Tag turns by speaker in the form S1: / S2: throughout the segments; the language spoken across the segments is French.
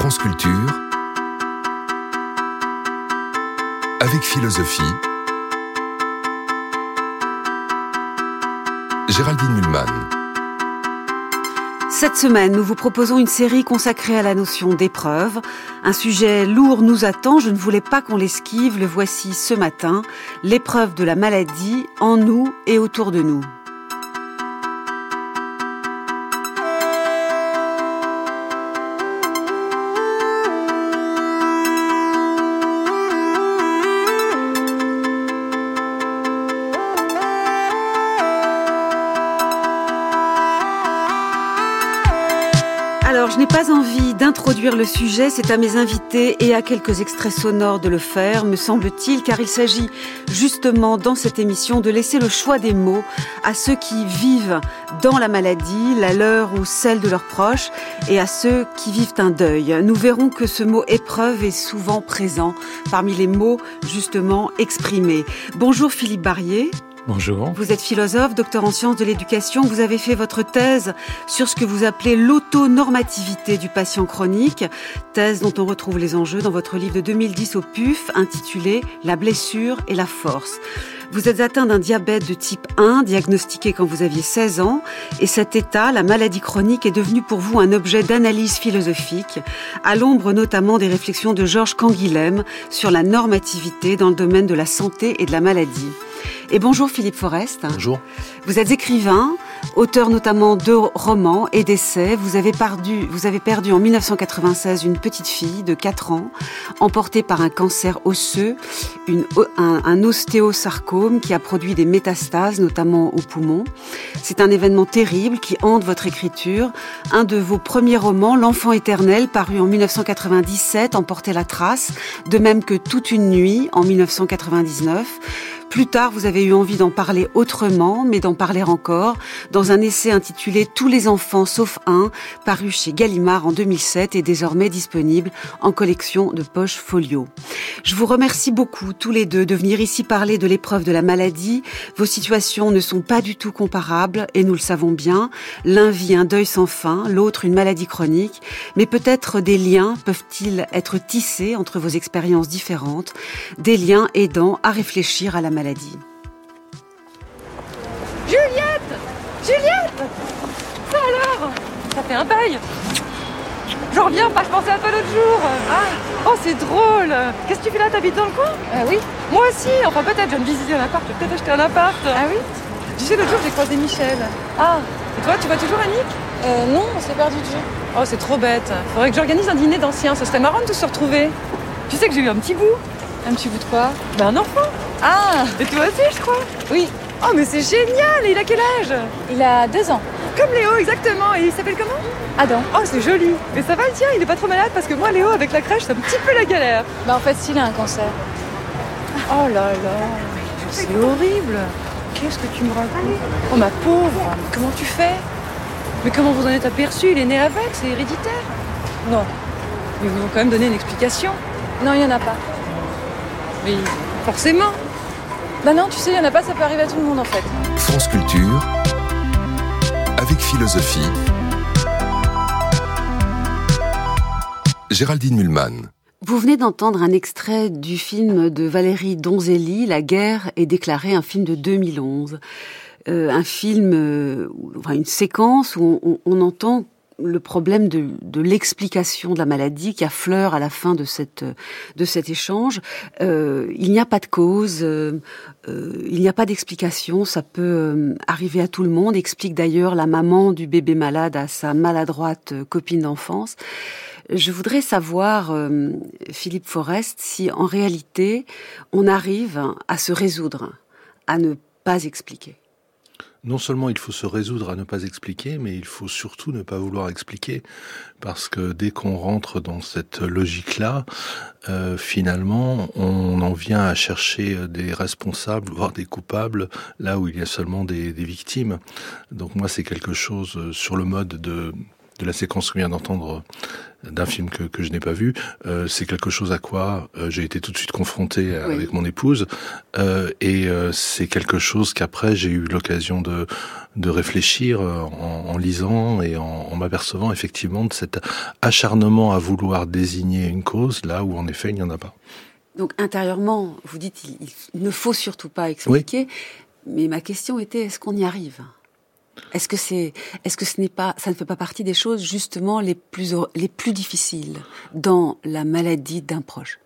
S1: France avec philosophie, Géraldine Mulman.
S2: Cette semaine, nous vous proposons une série consacrée à la notion d'épreuve. Un sujet lourd nous attend, je ne voulais pas qu'on l'esquive, le voici ce matin, l'épreuve de la maladie en nous et autour de nous. Le sujet, c'est à mes invités et à quelques extraits sonores de le faire, me semble-t-il, car il s'agit justement dans cette émission de laisser le choix des mots à ceux qui vivent dans la maladie, la leur ou celle de leurs proches, et à ceux qui vivent un deuil. Nous verrons que ce mot épreuve est souvent présent parmi les mots justement exprimés. Bonjour Philippe Barrier.
S3: Bonjour.
S2: Vous êtes philosophe, docteur en sciences de l'éducation. Vous avez fait votre thèse sur ce que vous appelez l'autonormativité du patient chronique, thèse dont on retrouve les enjeux dans votre livre de 2010 au PUF intitulé La blessure et la force. Vous êtes atteint d'un diabète de type 1, diagnostiqué quand vous aviez 16 ans, et cet état, la maladie chronique, est devenu pour vous un objet d'analyse philosophique, à l'ombre notamment des réflexions de Georges Canguilhem sur la normativité dans le domaine de la santé et de la maladie. Et bonjour Philippe Forest.
S3: Bonjour.
S2: Vous êtes écrivain, auteur notamment de romans et d'essais. Vous avez perdu, vous avez perdu en 1996 une petite fille de 4 ans, emportée par un cancer osseux, une, un, un ostéosarcome qui a produit des métastases, notamment au poumon. C'est un événement terrible qui hante votre écriture. Un de vos premiers romans, L'enfant éternel, paru en 1997, en portait la trace, de même que Toute une nuit en 1999. Plus tard, vous avez eu envie d'en parler autrement, mais d'en parler encore, dans un essai intitulé Tous les enfants sauf un, paru chez Gallimard en 2007 et désormais disponible en collection de poche folio. Je vous remercie beaucoup, tous les deux, de venir ici parler de l'épreuve de la maladie. Vos situations ne sont pas du tout comparables, et nous le savons bien. L'un vit un deuil sans fin, l'autre une maladie chronique, mais peut-être des liens peuvent-ils être tissés entre vos expériences différentes, des liens aidant à réfléchir à la maladie maladie.
S4: Juliette! Juliette! Ça alors! Ça fait un bail! J'en reviens pas, je pensais à toi l'autre jour! Ah! Oh c'est drôle! Qu'est-ce que tu fais là? T'habites dans le coin?
S5: Ah oui.
S4: Moi aussi! Enfin peut-être, je viens de visiter un appart, je vais peut-être acheter un appart!
S5: Ah oui?
S4: Tu sais, l'autre jour j'ai croisé Michel.
S5: Ah.
S4: Et toi, tu vois toujours Annick
S5: euh, Non, on s'est perdu de vue.
S4: Oh c'est trop bête! Faudrait que j'organise un dîner d'anciens, ce serait marrant de tous se retrouver. Tu sais que j'ai eu un petit bout.
S5: Un petit bout de quoi?
S4: Ben un enfant
S5: Ah
S4: Et toi aussi, je crois
S5: Oui.
S4: Oh, mais c'est génial Et il a quel âge
S5: Il a deux ans.
S4: Comme Léo, exactement. Et il s'appelle comment
S5: Adam.
S4: Oh, c'est joli. Mais ça va le tien, il est pas trop malade parce que moi, Léo, avec la crèche, c'est un petit peu la galère.
S5: Bah en fait, s'il a un cancer.
S4: Oh là là, c'est horrible. Qu'est-ce que tu me racontes Oh ma pauvre, comment tu fais Mais comment vous en êtes aperçu Il est né avec, c'est héréditaire
S5: Non.
S4: Mais vous ont quand même donné une explication.
S5: Non, il y en a pas.
S4: Mais forcément.
S5: Bah non, tu sais, il y en a pas, ça peut arriver à tout le monde en fait.
S1: France Culture, avec philosophie, Géraldine Mulman.
S2: Vous venez d'entendre un extrait du film de Valérie Donzelli, La guerre est déclarée, un film de 2011. Euh, un film, euh, enfin une séquence où on, on entend le problème de, de l'explication de la maladie qui affleure à la fin de cette de cet échange. Euh, il n'y a pas de cause, euh, euh, il n'y a pas d'explication. Ça peut euh, arriver à tout le monde. Explique d'ailleurs la maman du bébé malade à sa maladroite copine d'enfance. Je voudrais savoir, euh, Philippe Forest, si en réalité on arrive à se résoudre, à ne pas expliquer.
S3: Non seulement il faut se résoudre à ne pas expliquer, mais il faut surtout ne pas vouloir expliquer, parce que dès qu'on rentre dans cette logique-là, euh, finalement, on en vient à chercher des responsables, voire des coupables, là où il y a seulement des, des victimes. Donc moi, c'est quelque chose sur le mode de de la séquence qu'on vient d'entendre d'un film que, que je n'ai pas vu, euh, c'est quelque chose à quoi euh, j'ai été tout de suite confronté avec mon épouse, euh, et euh, c'est quelque chose qu'après j'ai eu l'occasion de, de réfléchir euh, en, en lisant et en, en m'apercevant effectivement de cet acharnement à vouloir désigner une cause là où en effet il n'y en a pas.
S2: Donc intérieurement, vous dites il, il ne faut surtout pas expliquer, mais ma question était est-ce qu'on y arrive? Est-ce que c'est, est-ce que ce n'est pas, ça ne fait pas partie des choses justement les plus les plus difficiles dans la maladie d'un proche?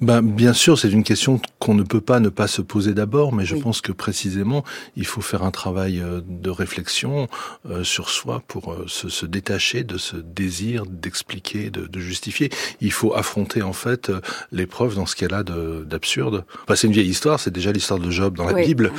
S3: Ben, bien sûr, c'est une question qu'on ne peut pas ne pas se poser d'abord, mais je
S2: Oui.
S3: pense que précisément, il faut faire un travail euh, de réflexion euh, sur soi pour euh, se, se détacher de ce désir d'expliquer, de, de justifier. Il faut affronter en fait l'épreuve dans ce qu'elle a de- d'absurde. Enfin, c'est une vieille histoire, c'est déjà l'histoire de Job dans la
S2: Oui,
S3: Bible.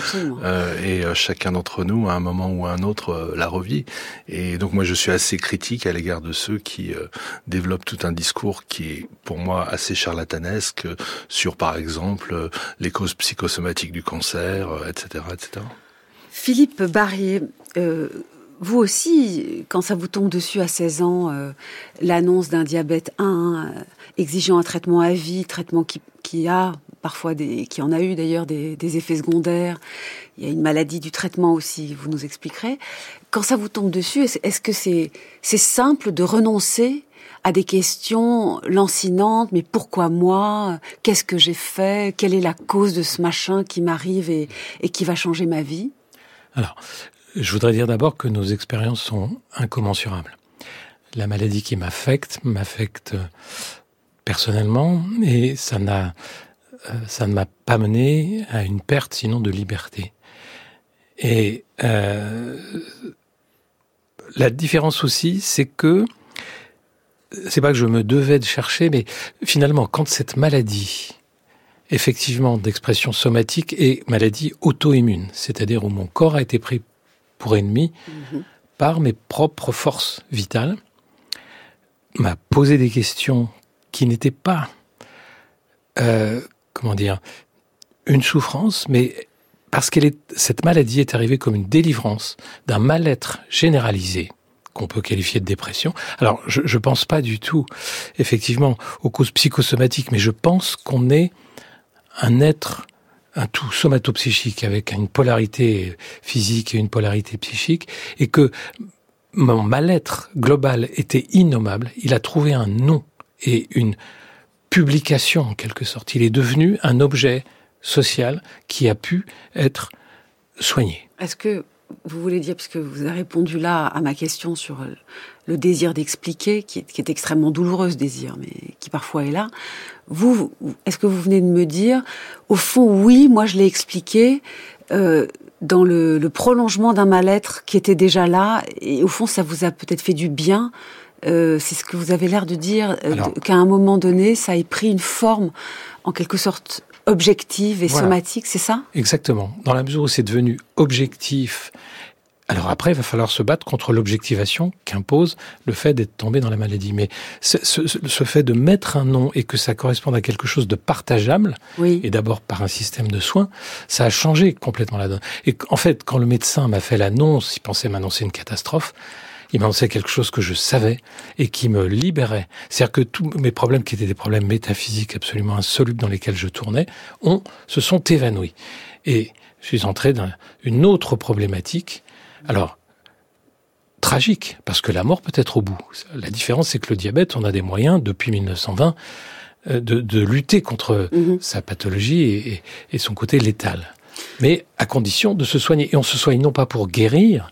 S3: Euh, et chacun d'entre nous, à un moment ou à un autre, la revit. Et donc moi, je suis assez critique à l'égard de ceux qui euh, développent tout un discours qui est, pour moi, assez charlatanesque sur, par exemple, euh, les causes psychosomatiques du cancer, euh, etc., etc.
S2: Philippe Barrier, euh, vous aussi, quand ça vous tombe dessus à 16 ans, l'annonce d'un diabète 1 euh, exigeant un traitement à vie, traitement qui, a parfois des, qui en a eu d'ailleurs des, effets secondaires. Il y a une maladie du traitement aussi, vous nous expliquerez. Quand ça vous tombe dessus, est-ce que c'est simple de renoncer à des questions lancinantes, mais pourquoi moi? Qu'est-ce que j'ai fait? Quelle est la cause de ce machin qui m'arrive et, qui va changer ma vie?
S6: Alors, je voudrais dire d'abord que nos expériences sont incommensurables. La maladie qui m'affecte m'affecte personnellement et ça n'a euh, ça ne m'a pas mené à une perte sinon de liberté. Et euh, la différence aussi, c'est que c'est pas que je me devais de chercher, mais finalement, quand cette maladie, effectivement d'expression somatique et maladie auto-immune, c'est-à-dire où mon corps a été pris pour ennemi par mes propres forces vitales, m'a posé des questions qui n'étaient pas, euh, comment dire, une souffrance, mais parce qu'elle est, cette maladie est arrivée comme une délivrance d'un mal-être généralisé qu'on peut qualifier de dépression. Alors, je ne pense pas du tout, effectivement, aux causes psychosomatiques, mais je pense qu'on est un être, un tout somatopsychique avec une polarité physique et une polarité psychique, et que mon mal-être global était innommable. Il a trouvé un nom et une publication, en quelque sorte. Il est devenu un objet social qui a pu être soigné.
S2: Est-ce que vous voulez dire, puisque vous avez répondu là à ma question sur le désir d'expliquer, qui est, qui est extrêmement douloureux ce désir, mais qui parfois est là, vous, est-ce que vous venez de me dire, au fond, oui, moi je l'ai expliqué, euh, dans le, le prolongement d'un mal-être qui était déjà là, et au fond ça vous a peut-être fait du bien, euh, c'est ce que vous avez l'air de dire, euh, qu'à un moment donné, ça ait pris une forme, en quelque sorte, objective et
S6: Voilà.
S2: somatique, c'est ça?
S6: Exactement. Dans la mesure où c'est devenu objectif. Alors après, il va falloir se battre contre l'objectivation qu'impose le fait d'être tombé dans la maladie. Mais ce, ce- ce fait de mettre un nom et que ça corresponde à quelque chose de partageable,
S2: Oui.
S6: et d'abord par un système de soins, ça a changé complètement la donne. Et en fait, quand le médecin m'a fait l'annonce, il pensait m'annoncer une catastrophe, il m'annonçait quelque chose que je savais et qui me libérait. C'est-à-dire que tous mes problèmes, qui étaient des problèmes métaphysiques absolument insolubles dans lesquels je tournais, ont, se sont évanouis. Et je suis entré dans une autre problématique. Alors, tragique, parce que la mort peut être au bout. La différence, c'est que le diabète, on a des moyens, depuis 1920, euh, de, de lutter contre
S2: Mhm.
S6: sa pathologie et, et- et son côté létal. Mais à condition de se soigner. Et on se soigne non pas pour guérir,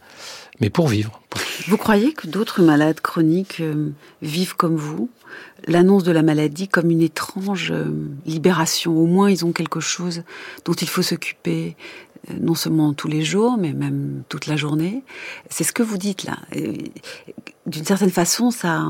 S6: mais pour vivre.
S2: Vous croyez que d'autres malades chroniques euh, vivent comme vous? L'annonce de la maladie comme une étrange euh, libération Au moins, ils ont quelque chose dont il faut s'occuper, euh, non seulement tous les jours, mais même toute la journée. C'est ce que vous dites là. D'une certaine façon, ça,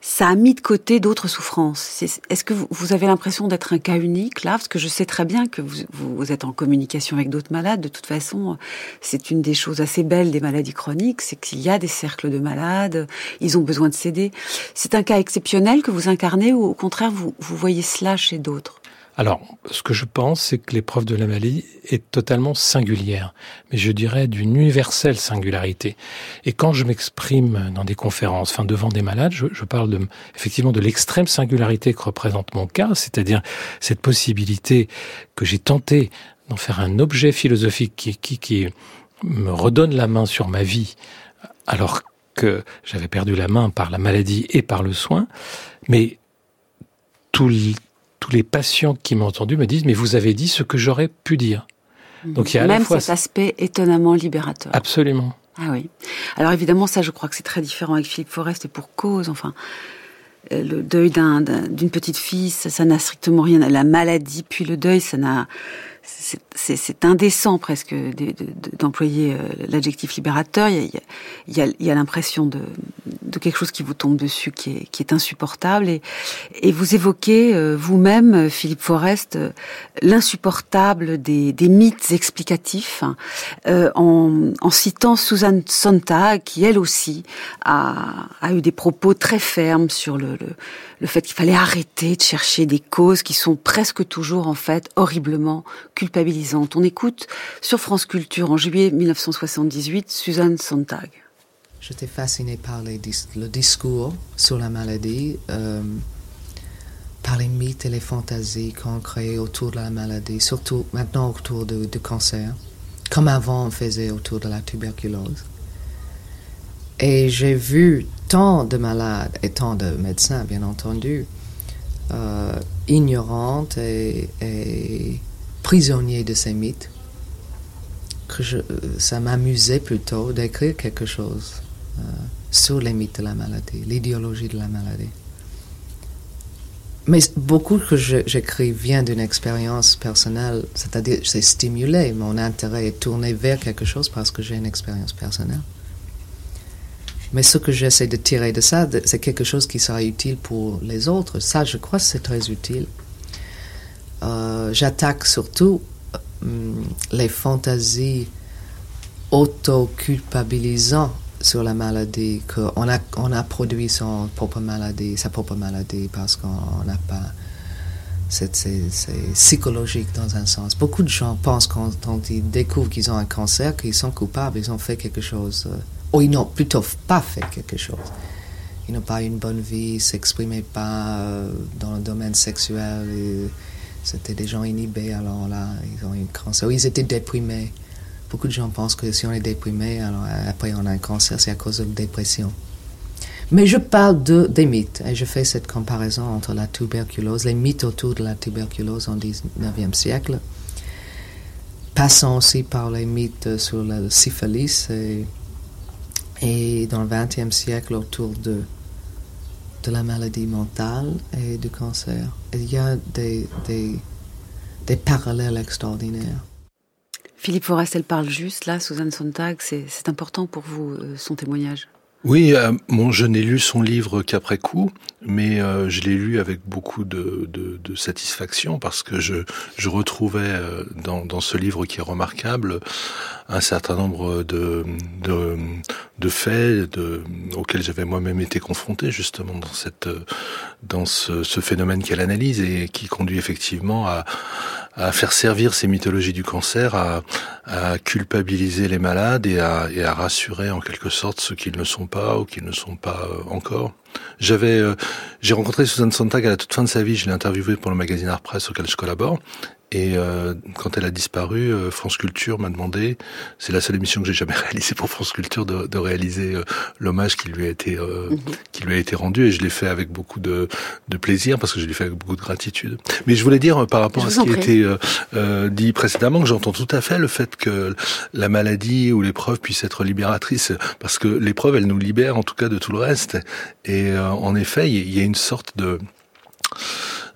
S2: ça a mis de côté d'autres souffrances. Est-ce que vous, avez l'impression d'être un cas unique là? Parce que je sais très bien que vous, êtes en communication avec d'autres malades. De toute façon, c'est une des choses assez belles des maladies chroniques, c'est qu'il y a des cercles de malades, ils ont besoin de s'aider. C'est un cas exceptionnel que vous incarnez ou au contraire vous voyez cela chez d'autres?
S6: Alors, ce que je pense, c'est que l'épreuve de la maladie est totalement singulière, mais je dirais d'une universelle singularité. Et quand je m'exprime dans des conférences, enfin devant des malades, je, je parle de, effectivement de l'extrême singularité que représente mon cas, c'est-à-dire cette possibilité que j'ai tenté d'en faire un objet philosophique qui, qui, qui me redonne la main sur ma vie, alors que j'avais perdu la main par la maladie et par le soin, mais tout, tous les patients qui m'ont entendu me disent mais vous avez dit ce que j'aurais pu dire.
S2: Donc il y a même cet aspect étonnamment libérateur.
S6: Absolument.
S2: Ah oui. Alors évidemment ça je crois que c'est très différent avec Philippe Forest et pour cause. Enfin euh, le deuil d'une petite fille ça n'a strictement rien à la maladie puis le deuil ça n'a c'est indécent presque d'employer euh, l'adjectif libérateur. Il y a, y a, l'impression de, de, quelque chose qui vous tombe dessus qui est, qui est insupportable. Et, et vous évoquez euh, vous-même, Philippe Forest, euh, l'insupportable des, des, mythes explicatifs en, en, citant Suzanne Sontag, qui elle aussi a, a eu des propos très fermes sur le, le le fait qu'il fallait arrêter de chercher des causes qui sont presque toujours en fait horriblement culpabilisantes. On écoute sur France Culture en juillet 1978 Suzanne Sontag.
S7: J'étais fascinée par les, le discours sur la maladie, euh, par les mythes et les fantasies qu'on crée autour de la maladie, surtout maintenant autour du cancer, comme avant on faisait autour de la tuberculose. Et j'ai vu tant de malades et tant de médecins, bien entendu, euh, ignorantes et, prisonniers de ces mythes, que je, ça m'amusait plutôt d'écrire quelque chose euh, sur les mythes de la maladie, l'idéologie de la maladie. Mais beaucoup que j'écris vient d'une expérience personnelle, c'est-à-dire c'est stimulé, mon intérêt est tourné vers quelque chose parce que j'ai une expérience personnelle. Mais ce que j'essaie de tirer de ça, c'est quelque chose qui sera utile pour les autres. Ça, je crois c'est très utile. Euh, j'attaque surtout euh, les fantasies auto-culpabilisant sur la maladie, qu'on a, produit son propre maladie, sa propre maladie parce qu'on n'a pas. C'est, psychologique dans un sens. Beaucoup de gens pensent quand, ils découvrent qu'ils ont un cancer, qu'ils sont coupables, ils ont fait quelque chose. Euh, ou ils n'ont plutôt pas fait quelque chose. Ils n'ont pas une bonne vie, ils s'exprimaient pas dans le domaine sexuel. C'était des gens inhibés, alors là, ils ont eu un cancer. Ils étaient déprimés. Beaucoup de gens pensent que si on est déprimé, alors après on a un cancer, c'est à cause de la dépression. Mais je parle de, des mythes et je fais cette comparaison entre la tuberculose, les mythes autour de la tuberculose au 19e siècle, passant aussi par les mythes sur la syphilis et et dans le XXe siècle autour de, de la maladie mentale et du cancer. Il y a des, des, parallèles extraordinaires.
S2: Philippe Forest, elle parle juste, là, Suzanne Sontag, c'est important pour vous, euh, son témoignage
S3: oui, euh, bon, je n'ai lu son livre qu'après coup, mais euh, je l'ai lu avec beaucoup de, de, de, satisfaction parce que je, je retrouvais euh, dans, dans, ce livre qui est remarquable un certain nombre de, de, de faits de, auxquels j'avais moi-même été confronté justement dans cette dans ce, ce phénomène qu'elle analyse et qui conduit effectivement à, à faire servir ces mythologies du cancer à, à culpabiliser les malades et à, et à, rassurer en quelque sorte ceux qui ne sont pas ou qui ne sont pas euh, encore. J'avais, euh, j'ai rencontré Susan Sontag à la toute fin de sa vie. Je l'ai interviewée pour le magazine Art Press auquel je collabore. Et euh, quand elle a disparu, euh, France Culture m'a demandé, c'est la seule émission que j'ai jamais réalisée pour France Culture, de, de réaliser euh, l'hommage qui lui a été mhm. qui lui a été rendu, et je l'ai fait avec beaucoup de, de plaisir parce que je l'ai fait avec beaucoup de gratitude. Mais je voulais dire par rapport à ce qui a été dit précédemment que j'entends tout à fait le fait que la maladie ou l'épreuve puisse être libératrice, parce que l'épreuve elle nous libère en tout cas de tout le reste. Et en effet, il y a une sorte de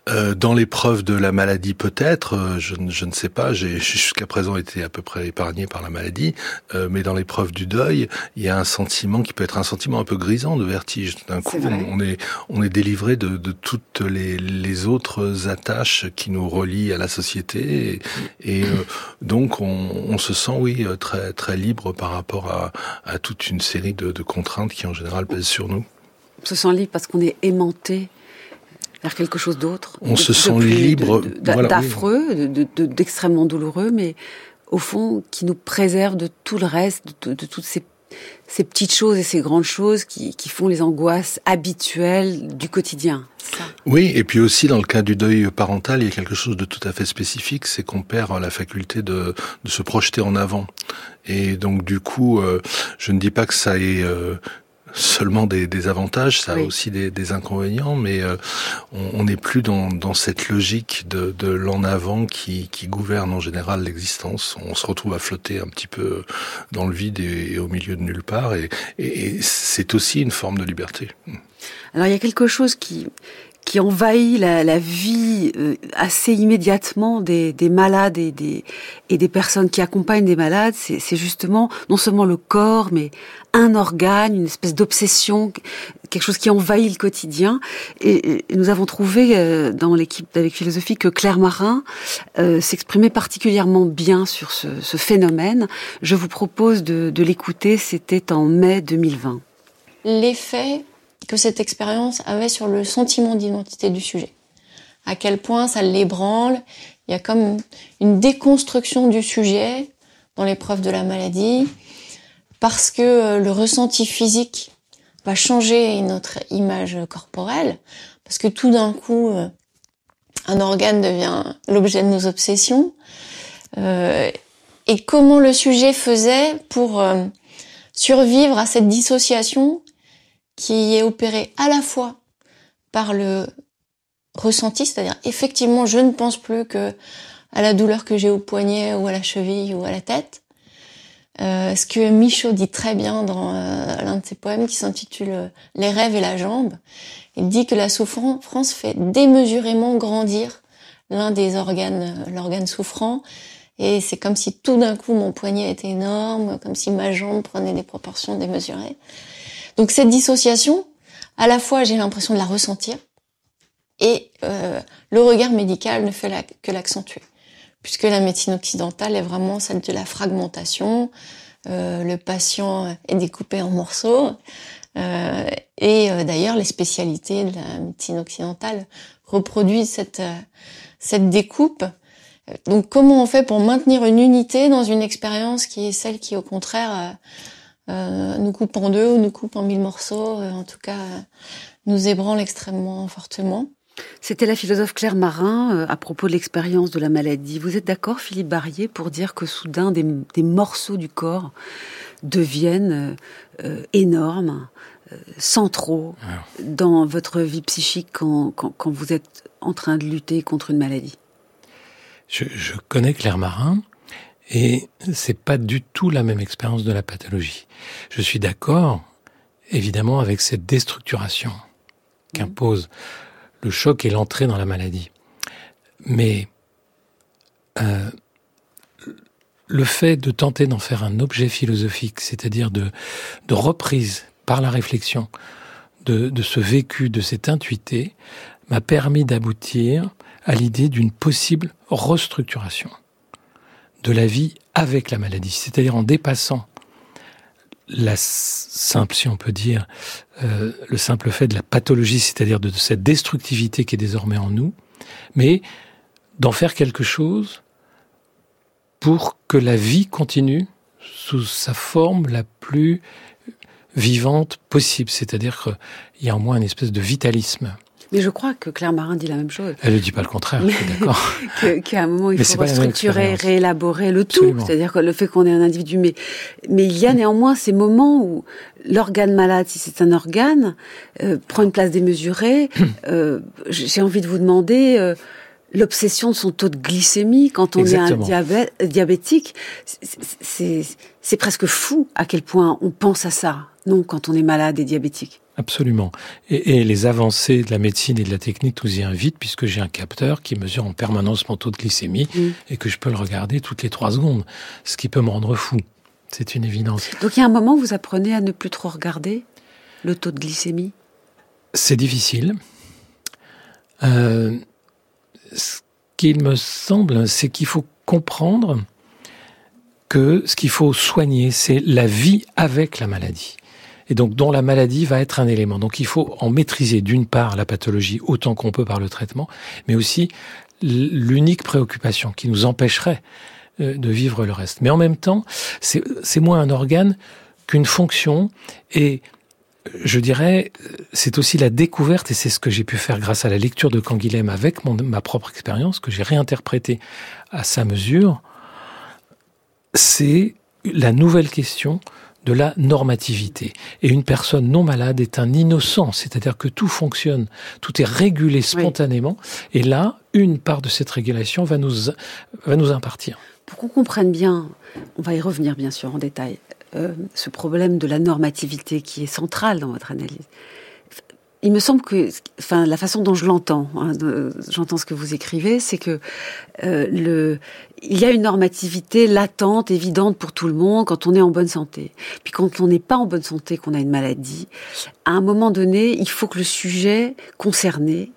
S3: euh, dans l'épreuve de la maladie, peut-être, euh, je, je, ne sais pas, j'ai jusqu'à présent été à peu près épargné par la maladie, euh, mais dans l'épreuve du deuil, il y a un sentiment qui peut être un sentiment un peu grisant de vertige. D'un coup, on, est on est délivré de, de toutes les, les, autres attaches qui nous relient à la société, et, et donc on, on, se sent, oui, très très libre par rapport à, à toute une série de, de contraintes qui en général pèsent sur nous.
S2: On se sent libre parce qu'on est aimanté vers quelque chose d'autre.
S3: On se sent libre,
S2: d'affreux, d'extrêmement douloureux, mais au fond, qui nous préserve de tout le reste, de, toutes ces, petites choses et ces grandes choses qui, font les angoisses habituelles du quotidien.
S3: Oui, et puis aussi dans le cas du deuil parental, il y a quelque chose de tout à fait spécifique, c'est qu'on perd la faculté de, se projeter en avant. Et donc du coup, euh, je ne dis pas que ça ait euh, seulement des, des, avantages, ça a aussi des, des, inconvénients, mais euh, on n'est plus dans, dans, cette logique de, de l'en avant qui, qui, gouverne en général l'existence. On se retrouve à flotter un petit peu dans le vide et, au milieu de nulle part, et, et c'est aussi une forme de liberté.
S2: Alors il y a quelque chose qui qui envahit la, la vie euh, assez immédiatement des, des malades et des, et des personnes qui accompagnent des malades, c'est justement non seulement le corps, mais un organe, une espèce d'obsession, quelque chose qui envahit le quotidien. Et, nous avons trouvé euh, dans l'équipe d'Avec Philosophie que Claire Marin euh, s'exprimait particulièrement bien sur ce, ce, phénomène. Je vous propose de, de l'écouter, c'était en mai 2020.
S8: L'effet que cette expérience avait sur le sentiment d'identité du sujet. À quel point ça l'ébranle. Il y a comme une déconstruction du sujet dans l'épreuve de la maladie parce que euh, le ressenti physique va changer notre image corporelle parce que tout d'un coup euh, un organe devient l'objet de nos obsessions euh, et comment le sujet faisait pour survivre à cette dissociation qui est opéré à la fois par le ressenti, c'est-à-dire effectivement je ne pense plus que à la douleur que j'ai au poignet ou à la cheville ou à la tête. Euh, ce que Michaud dit très bien dans euh, l'un de ses poèmes qui s'intitule euh, Les rêves et la jambe. Il dit que la souffrance fait démesurément grandir l'un des organes, l'organe souffrant, et c'est comme si tout d'un coup mon poignet était énorme, comme si ma jambe prenait des proportions démesurées. Donc cette dissociation, à la fois j'ai l'impression de la ressentir et euh, le regard médical ne fait que l'accentuer, puisque la médecine occidentale est vraiment celle de la fragmentation. Euh, le patient est découpé en morceaux. Euh, et d'ailleurs, les spécialités de la médecine occidentale reproduisent cette, cette découpe. Donc comment on fait pour maintenir une unité dans une expérience qui est celle qui, au contraire, nous coupe en deux ou nous coupe en mille morceaux. Euh, en tout cas, nous ébranle extrêmement fortement.
S2: C'était la philosophe Claire Marin euh, à propos de l'expérience de la maladie. Vous êtes d'accord, Philippe Barrier, pour dire que soudain des, des morceaux du corps deviennent énormes, centraux dans votre vie psychique quand, quand, quand, vous êtes en train de lutter contre une maladie?
S6: Je, je connais Claire Marin et c'est pas du tout la même expérience de la pathologie. Je suis d'accord, évidemment, avec cette déstructuration qu'impose le choc et l'entrée dans la maladie. Mais euh, le fait de tenter d'en faire un objet philosophique, c'est-à-dire de, de reprise par la réflexion de, de ce vécu, de cette intuité, m'a permis d'aboutir à l'idée d'une possible restructuration de la vie avec la maladie, c'est-à-dire en dépassant la simple, si on peut dire, euh, le simple fait de la pathologie, c'est-à-dire de cette destructivité qui est désormais en nous, mais d'en faire quelque chose pour que la vie continue sous sa forme la plus vivante possible, c'est-à-dire qu'il y a en moins une espèce de vitalisme.
S2: Mais je crois que Claire Marin dit la même chose.
S6: Elle ne dit pas le contraire, d'accord.
S2: Qu'à un moment, il faut restructurer, réélaborer le tout. C'est-à-dire que le fait qu'on est un individu. Mais, mais il y a néanmoins ces moments où l'organe malade, si c'est un organe, euh, prend une place démesurée. euh, J'ai envie de vous demander... Euh, l'obsession de son taux de glycémie quand on est un diabète, diabétique, c'est presque fou à quel point on pense à ça, non, quand on est malade et diabétique.
S6: Absolument. Et, les avancées de la médecine et de la technique nous y invitent puisque j'ai un capteur qui mesure en permanence mon taux de glycémie mm. et que je peux le regarder toutes les trois secondes, ce qui peut me rendre fou. C'est une évidence.
S2: Donc il y a un moment où vous apprenez à ne plus trop regarder le taux de glycémie?
S6: C'est difficile. Euh, ce qu'il me semble, c'est qu'il faut comprendre que ce qu'il faut soigner, c'est la vie avec la maladie et donc dont la maladie va être un élément. Donc il faut en maîtriser d'une part la pathologie autant qu'on peut par le traitement, mais aussi l'unique préoccupation qui nous empêcherait euh, de vivre le reste. Mais en même temps, c'est moins un organe qu'une fonction et je dirais, c'est aussi la découverte, et c'est ce que j'ai pu faire grâce à la lecture de Canguilhem avec mon, ma propre expérience, que j'ai réinterprété à sa mesure, c'est la nouvelle question de la normativité. Et une personne non malade est un innocent, c'est-à-dire que tout fonctionne, tout est régulé spontanément, et là, une part de cette régulation va nous, va nous impartir.
S2: Pour qu'on comprenne bien, on va y revenir bien sûr en détail, euh, ce problème de la normativité qui est central dans votre analyse. Il me semble que, enfin, la façon dont je l'entends, hein, j'entends ce que vous écrivez, c'est que euh, le, il y a une normativité latente, évidente pour tout le monde quand on est en bonne santé. Puis quand on n'est pas en bonne santé, qu'on a une maladie, à un moment donné, il faut que le sujet concerné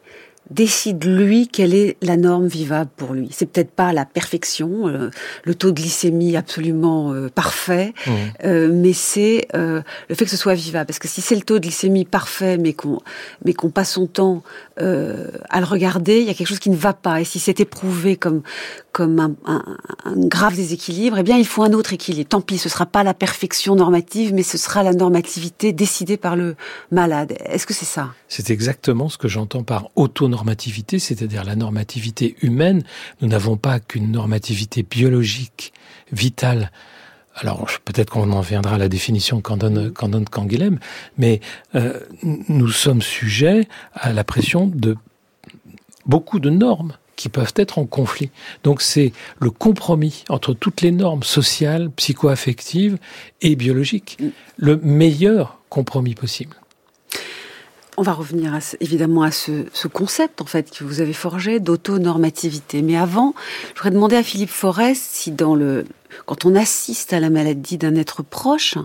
S2: décide lui quelle est la norme vivable pour lui. C'est peut-être pas la perfection, euh, le taux de glycémie absolument euh, parfait, mmh. euh, mais c'est le fait que ce soit vivable. Parce que si c'est le taux de glycémie parfait, mais qu'on mais qu'on passe son temps à le regarder, il y a quelque chose qui ne va pas. Et si c'est éprouvé comme comme un, un, un, grave déséquilibre, eh bien il faut un autre équilibre. Tant pis, ce sera pas la perfection normative, mais ce sera la normativité décidée par le malade. Est-ce que c'est ça?
S6: C'est exactement ce que j'entends par auto normativité, c'est-à-dire la normativité humaine. Nous n'avons pas qu'une normativité biologique, vitale. Alors peut-être qu'on en viendra à la définition qu'en donne, qu'en donne Canguilhem, mais euh, nous sommes sujets à la pression de beaucoup de normes qui peuvent être en conflit. Donc c'est le compromis entre toutes les normes sociales, psycho-affectives et biologiques, le meilleur compromis possible.
S2: On va revenir évidemment à ce, concept en fait que vous avez forgé d'autonormativité. Mais avant, je voudrais demander à Philippe Forest si dans le quand on assiste à la maladie d'un être proche,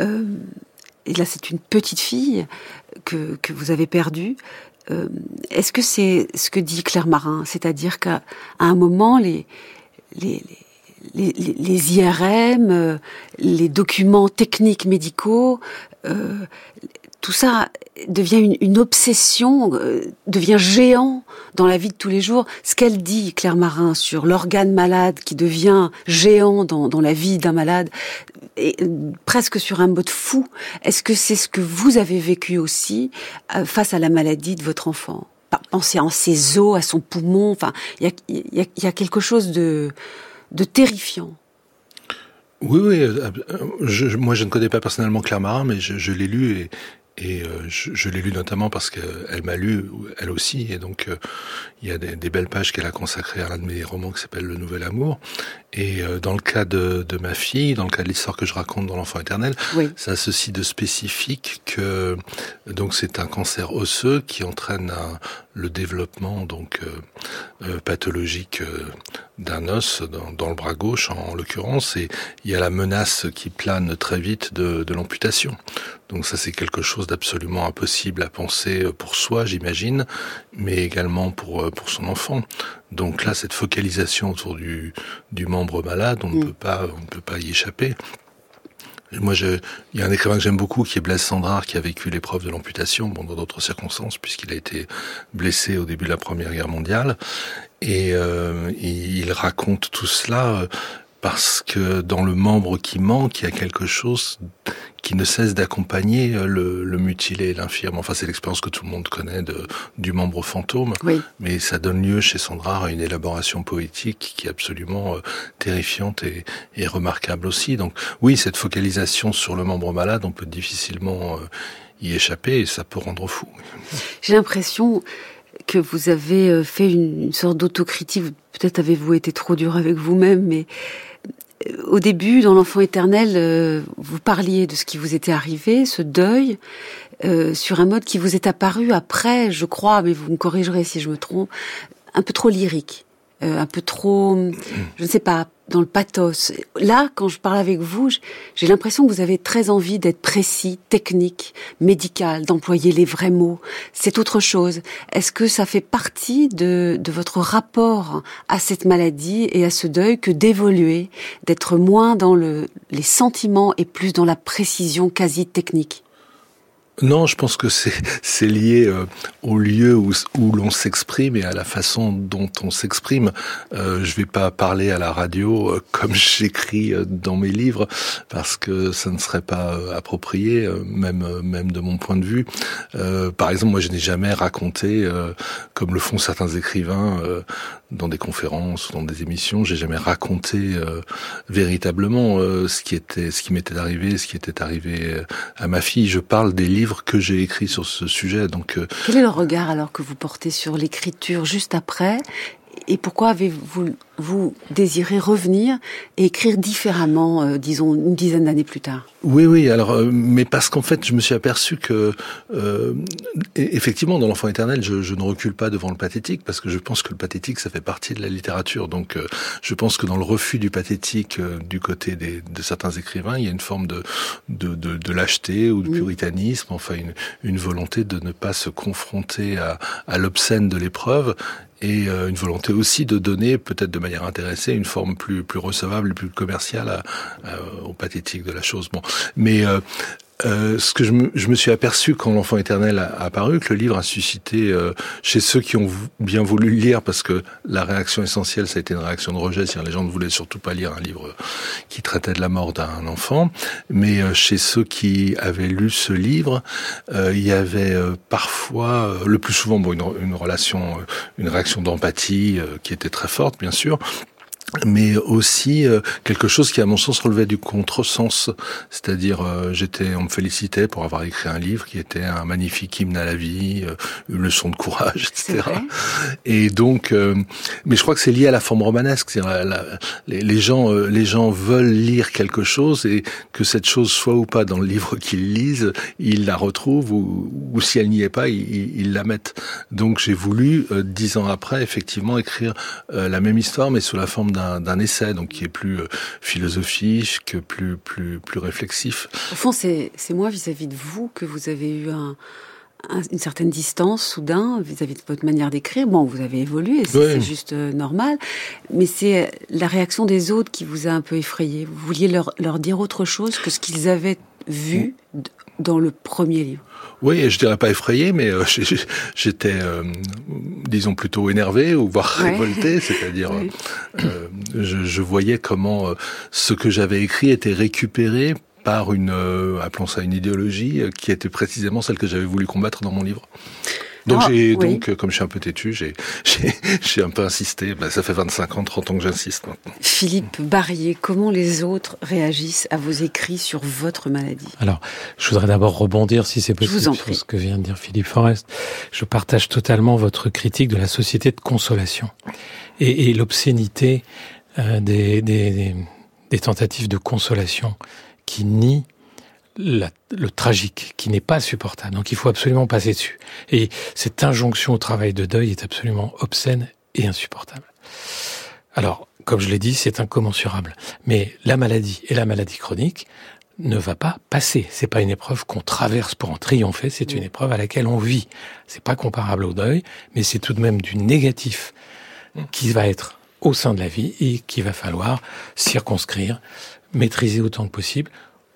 S2: euh, et là c'est une petite fille que, vous avez perdue, euh, est-ce que c'est ce que dit Claire Marin, c'est-à-dire qu'à un moment les, IRM, euh, les documents techniques médicaux, euh, tout ça devient une, obsession, euh, devient géant dans la vie de tous les jours. Ce qu'elle dit, Claire Marin, sur l'organe malade qui devient géant dans, la vie d'un malade, et euh, presque sur un mode fou. Est-ce que c'est ce que vous avez vécu aussi euh, face à la maladie de votre enfant? Pensez en ses os, à son poumon. Enfin, il y a, quelque chose de, terrifiant.
S3: Oui, oui. Moi, je ne connais pas personnellement Claire Marin, mais je, je l'ai lu et, et euh, je, je l'ai lu notamment parce qu'elle m'a lu, elle aussi, et donc euh, il y a des, des belles pages qu'elle a consacrées à l'un de mes romans qui s'appelle Le Nouvel Amour. Et euh, dans le cas de, de, ma fille, dans le cas de l'histoire que je raconte dans L'Enfant éternel, ça a ceci de spécifique que donc c'est un cancer osseux qui entraîne un, le développement donc pathologique d'un os dans, dans, le bras gauche en, l'occurrence, et il y a la menace qui plane très vite de, de l'amputation. Donc ça c'est quelque chose d'absolument impossible à penser euh, pour soi, j'imagine, mais également pour euh, pour son enfant. Donc là cette focalisation autour du du membre malade, on ne mm. peut pas on ne peut pas y échapper. Moi, je, il y a un écrivain que j'aime beaucoup qui est Blaise Sandrard, qui a vécu l'épreuve de l'amputation, bon, dans d'autres circonstances, puisqu'il a été blessé au début de la Première Guerre mondiale. Et euh, il raconte tout cela parce que dans le membre qui manque, il y a quelque chose qui ne cesse d'accompagner euh, le, le mutilé, l'infirme. Enfin, c'est l'expérience que tout le monde connaît de, du membre fantôme. Mais ça donne lieu chez Sandra à une élaboration poétique qui est absolument euh, terrifiante et, et, remarquable aussi. Donc oui, cette focalisation sur le membre malade, on peut difficilement euh, y échapper et ça peut rendre fou.
S2: J'ai l'impression que vous avez fait une, une sorte d'autocritique. Peut-être avez-vous été trop dur avec vous-même, mais au début, dans l'enfant éternel, euh, vous parliez de ce qui vous était arrivé, ce deuil, euh, sur un mode qui vous est apparu après, je crois, mais vous me corrigerez si je me trompe, un peu trop lyrique. Euh, un peu trop, je ne sais pas, dans le pathos. Là, quand je parle avec vous, j'ai l'impression que vous avez très envie d'être précis, technique, médical, d'employer les vrais mots. C'est autre chose. Est-ce que ça fait partie de, de votre rapport à cette maladie et à ce deuil que d'évoluer, d'être moins dans le, les sentiments et plus dans la précision quasi technique?
S3: Non, je pense que c'est lié euh, au lieu où, où l'on s'exprime et à la façon dont on s'exprime. Euh, je vais pas parler à la radio euh, comme j'écris euh, dans mes livres parce que ça ne serait pas approprié, même même de mon point de vue. par exemple, moi, je n'ai jamais raconté, comme le font certains écrivains dans des conférences dans des émissions, j'ai jamais raconté véritablement ce qui était, ce qui m'était arrivé, ce qui était arrivé à ma fille. Je parle des livres livre que j'ai écrit sur ce sujet. Donc,
S2: euh, quel est le regard alors que vous portez sur l'écriture juste après et pourquoi avez-vous vous désiré revenir et écrire différemment, euh, disons, une dizaine d'années plus tard?
S3: Oui, oui. Alors, euh, mais parce qu'en fait, je me suis aperçu que, euh, effectivement, dans l'enfant éternel, je, je, ne recule pas devant le pathétique parce que je pense que le pathétique, ça fait partie de la littérature. Donc, je pense que dans le refus du pathétique du côté des, de certains écrivains, il y a une forme de de, de, de lâcheté ou de puritanisme, enfin une, une volonté de ne pas se confronter à, à l'obscène de l'épreuve et euh, une volonté aussi de donner, peut-être de manière intéressée, une forme plus plus recevable, plus commerciale à, au pathétique de la chose. Bon, mais euh, euh, ce que je me, je me, suis aperçu quand l'enfant éternel a, apparu, que le livre a suscité euh, chez ceux qui ont bien voulu le lire, parce que la réaction essentielle, ça a été une réaction de rejet, c'est-à-dire les gens ne voulaient surtout pas lire un livre qui traitait de la mort d'un enfant, mais euh, chez ceux qui avaient lu ce livre, il y avait parfois, le plus souvent, bon, une, une relation, une réaction d'empathie qui était très forte, bien sûr, mais aussi euh, quelque chose qui à mon sens relevait du contresens. C'est-à-dire euh, j'étais on me félicitait pour avoir écrit un livre qui était un magnifique hymne à la vie euh, une leçon de courage etc et donc mais je crois que c'est lié à la forme romanesque. La, la, les, les, gens les gens veulent lire quelque chose et que cette chose soit ou pas dans le livre qu'ils lisent ils la retrouvent ou, ou si elle n'y est pas ils, ils, la mettent. Donc j'ai voulu dix ans après effectivement écrire la même histoire mais sous la forme d'un d'un essai, donc qui est plus euh, philosophique, plus plus plus réflexif.
S2: Au fond, c'est moi vis-à-vis de vous que vous avez eu un, une certaine distance soudain vis-à-vis de votre manière d'écrire. Bon, vous avez évolué, c'est juste euh, normal, mais c'est la réaction des autres qui vous a un peu effrayé. Vous vouliez leur, leur dire autre chose que ce qu'ils avaient vu dans le premier livre.
S3: Oui, je dirais pas effrayé, mais euh, j'étais, euh, disons, plutôt énervé ou voire révolté, c'est-à-dire, euh, je, je, voyais comment ce que j'avais écrit était récupéré par une, appelons ça une idéologie, qui était précisément celle que j'avais voulu combattre dans mon livre. Donc ah, j'ai donc euh, comme je suis un peu têtu, j'ai j'ai un peu insisté. Ben, ça fait 25 ans, 30 ans que j'insiste maintenant.
S2: Philippe Barrier, comment les autres réagissent à vos écrits sur votre maladie?
S6: Alors, je voudrais d'abord rebondir, si c'est possible, sur ce que vient de dire Philippe Forest. Je partage totalement votre critique de la société de consolation et, et l'obscénité euh, des, des, des tentatives de consolation qui nient la, le tragique qui n'est pas supportable. Donc il faut absolument passer dessus. Et cette injonction au travail de deuil est absolument obscène et insupportable. Alors, comme je l'ai dit, c'est incommensurable. Mais la maladie et la maladie chronique ne va pas passer. C'est pas une épreuve qu'on traverse pour en triompher, c'est une épreuve à laquelle on vit. C'est pas comparable au deuil, mais c'est tout de même du négatif qui va être au sein de la vie et qu'il va falloir circonscrire, maîtriser autant que possible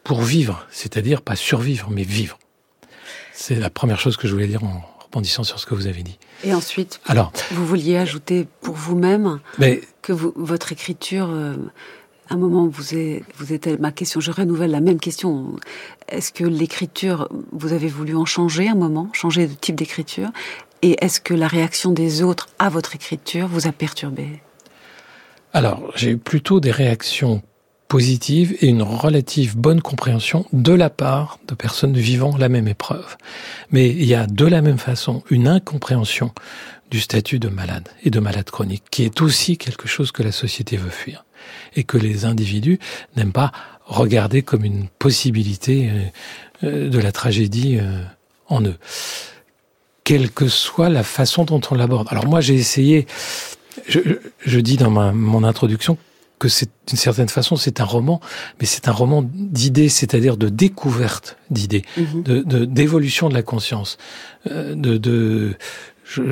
S6: pour vivre, c'est-à-dire pas survivre, mais vivre. C'est la première chose que je voulais dire en rebondissant sur ce que vous avez dit.
S2: Et ensuite, Alors, vous vouliez ajouter pour vous-même que vous, votre écriture, euh, à un moment, vous êtes ma question. Je renouvelle la même question. Est-ce que l'écriture, vous avez voulu en changer un moment, changer de type d'écriture, et est-ce que la réaction des autres à votre écriture vous a perturbé?
S6: Alors, j'ai eu plutôt des réactions positive et une relative bonne compréhension de la part de personnes vivant la même épreuve. Mais il y a de la même façon une incompréhension du statut de malade et de malade chronique, qui est aussi quelque chose que la société veut fuir et que les individus n'aiment pas regarder comme une possibilité euh, euh, de la tragédie euh, en eux, quelle que soit la façon dont on l'aborde. Alors moi j'ai essayé je, je, dis dans ma, mon introduction que c'est d'une certaine façon c'est un roman, mais c'est un roman d'idées, c'est-à-dire de découverte d'idées, mhm. de d'évolution de, la conscience, euh, de, de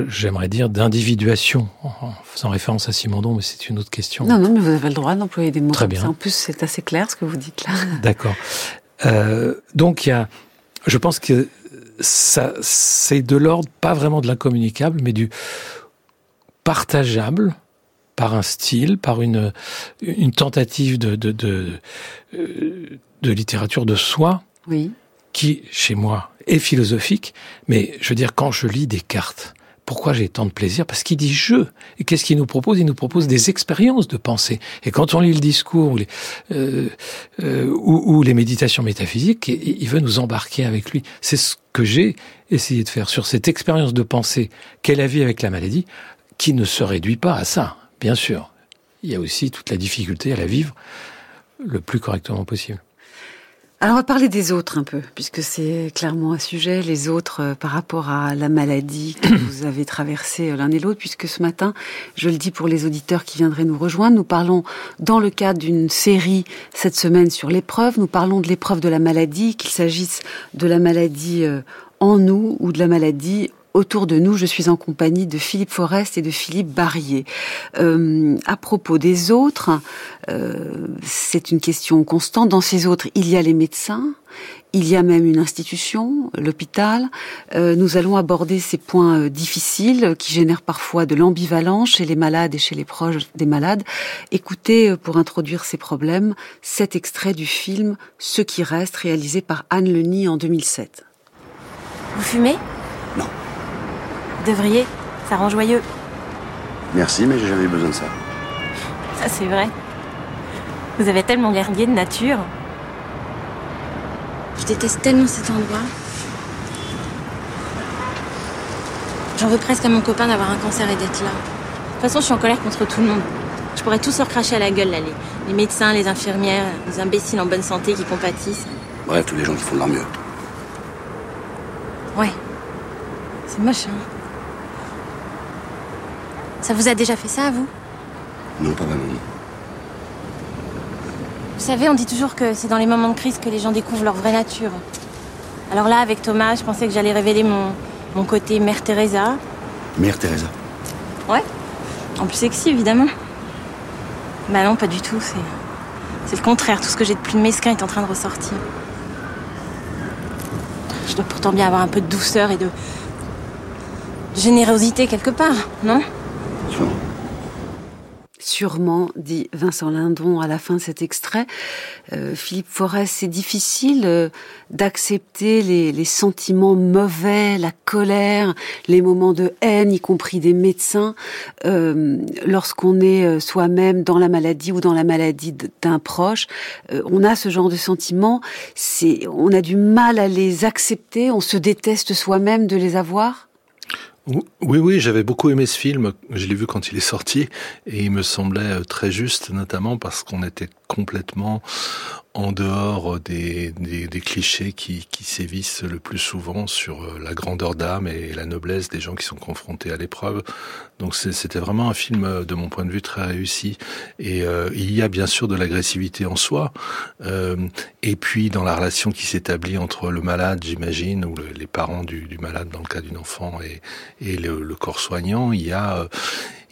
S6: j'aimerais dire d'individuation, en faisant référence à Simondon, mais c'est une autre question.
S2: Non, non, mais vous avez le droit d'employer des mots.
S6: Très bien.
S2: En plus, c'est assez clair ce que vous dites là.
S6: D'accord. Euh, donc il y a, je pense que ça, c'est de l'ordre pas vraiment de l'incommunicable, mais du partageable par un style, par une, une tentative de, de, de, de littérature de soi,
S2: oui.
S6: qui, chez moi, est philosophique. Mais je veux dire, quand je lis des cartes, pourquoi j'ai tant de plaisir? Parce qu'il dit je. Et qu'est-ce qu'il nous propose? Il nous propose des expériences de pensée. Et quand on lit le discours ou les, euh, euh, ou, ou, les méditations métaphysiques, il veut nous embarquer avec lui. C'est ce que j'ai essayé de faire sur cette expérience de pensée qu'est la vie avec la maladie, qui ne se réduit pas à ça, bien sûr. Il y a aussi toute la difficulté à la vivre le plus correctement possible.
S2: Alors on va parler des autres un peu, puisque c'est clairement un sujet, les autres euh, par rapport à la maladie que vous avez traversée euh, l'un et l'autre, puisque ce matin, je le dis pour les auditeurs qui viendraient nous rejoindre, nous parlons dans le cadre d'une série cette semaine sur l'épreuve, nous parlons de l'épreuve de la maladie, qu'il s'agisse de la maladie euh, en nous ou de la maladie autour de nous. Je suis en compagnie de Philippe Forest et de Philippe Barrier. Euh, à propos des autres, euh, c'est une question constante. Dans ces autres, il y a les médecins, il y a même une institution, l'hôpital. Euh, nous allons aborder ces points euh, difficiles qui génèrent parfois de l'ambivalence chez les malades et chez les proches des malades. Écoutez, euh, pour introduire ces problèmes, cet extrait du film Ce qui reste, réalisé par Anne Leny en 2007.
S9: Vous fumez?
S10: Non
S9: devriez, ça rend joyeux.
S10: Merci, mais j'ai jamais eu besoin de ça.
S9: Ça, c'est vrai. Vous avez tellement l'air de nature. Je déteste tellement cet endroit. J'en veux presque à mon copain d'avoir un cancer et d'être là. De toute façon, je suis en colère contre tout le monde. Je pourrais tous leur cracher à la gueule, là. Les, les médecins, les infirmières, les imbéciles en bonne santé qui compatissent.
S10: Bref, tous les gens qui font de leur mieux.
S9: Ouais. C'est moche, hein. Ça vous a déjà fait ça, à vous
S10: Non, pas vraiment.
S9: Vous savez, on dit toujours que c'est dans les moments de crise que les gens découvrent leur vraie nature. Alors là, avec Thomas, je pensais que j'allais révéler mon, mon côté Mère Teresa.
S10: Mère Teresa
S9: Ouais. En plus sexy, évidemment. Bah non, pas du tout. C'est, c'est le contraire. Tout ce que j'ai de plus mesquin est en train de ressortir. Je dois pourtant bien avoir un peu de douceur et de, de générosité quelque part, non?
S2: Sûrement, dit Vincent Lindon à la fin de cet extrait. Euh, Philippe Forest, c'est difficile euh, d'accepter les, sentiments mauvais, la colère, les moments de haine, y compris des médecins, euh, lorsqu'on est soi-même dans la maladie ou dans la maladie d'un proche. on a ce genre de sentiments, on a du mal à les accepter, on se déteste soi-même de les avoir.
S3: Oui, oui, j'avais beaucoup aimé ce film. Je l'ai vu quand il est sorti et il me semblait euh, très juste, notamment parce qu'on était complètement en dehors des, des, des clichés qui, qui, sévissent le plus souvent sur euh, la grandeur d'âme et la noblesse des gens qui sont confrontés à l'épreuve. Donc c'était vraiment un film, euh, de mon point de vue, très réussi. Et euh, il y a bien sûr de l'agressivité en soi. Euh, et puis dans la relation qui s'établit entre le malade, j'imagine, ou les parents du, malade dans le cas d'une enfant et, le, corps soignant, il y a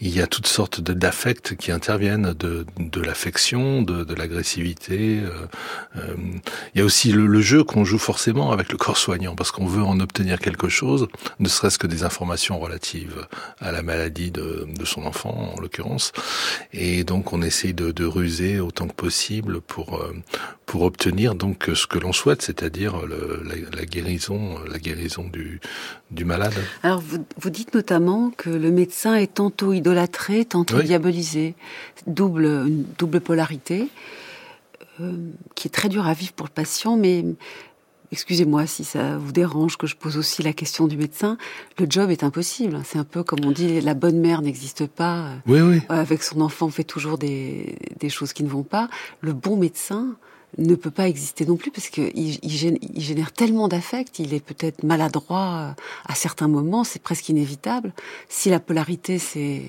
S3: il y a toutes sortes d'affects qui interviennent, de, de l'affection, de, de l'agressivité. Euh, euh, il y a aussi le, le jeu qu'on joue forcément avec le corps soignant, parce qu'on veut en obtenir quelque chose, ne serait-ce que des informations relatives à la maladie de, de son enfant, en l'occurrence. Et donc on essaye de, de, ruser autant que possible pour, euh, pour obtenir donc ce que l'on souhaite, c'est-à-dire la, la, guérison, la guérison du, du malade.
S2: Alors vous, vous dites notamment que le médecin est tantôt idolâtré, tantôt diabolisé. Double, une double polarité euh, qui est très dure à vivre pour le patient, mais excusez-moi si ça vous dérange que je pose aussi la question du médecin, le job est impossible. C'est un peu comme on dit, la bonne mère n'existe pas.
S3: Oui, oui.
S2: Avec son enfant, on fait toujours des, des choses qui ne vont pas. Le bon médecin, ne peut pas exister non plus parce qu'il il génère tellement d'affect, il est peut-être maladroit à certains moments, c'est presque inévitable. Si la polarité c'est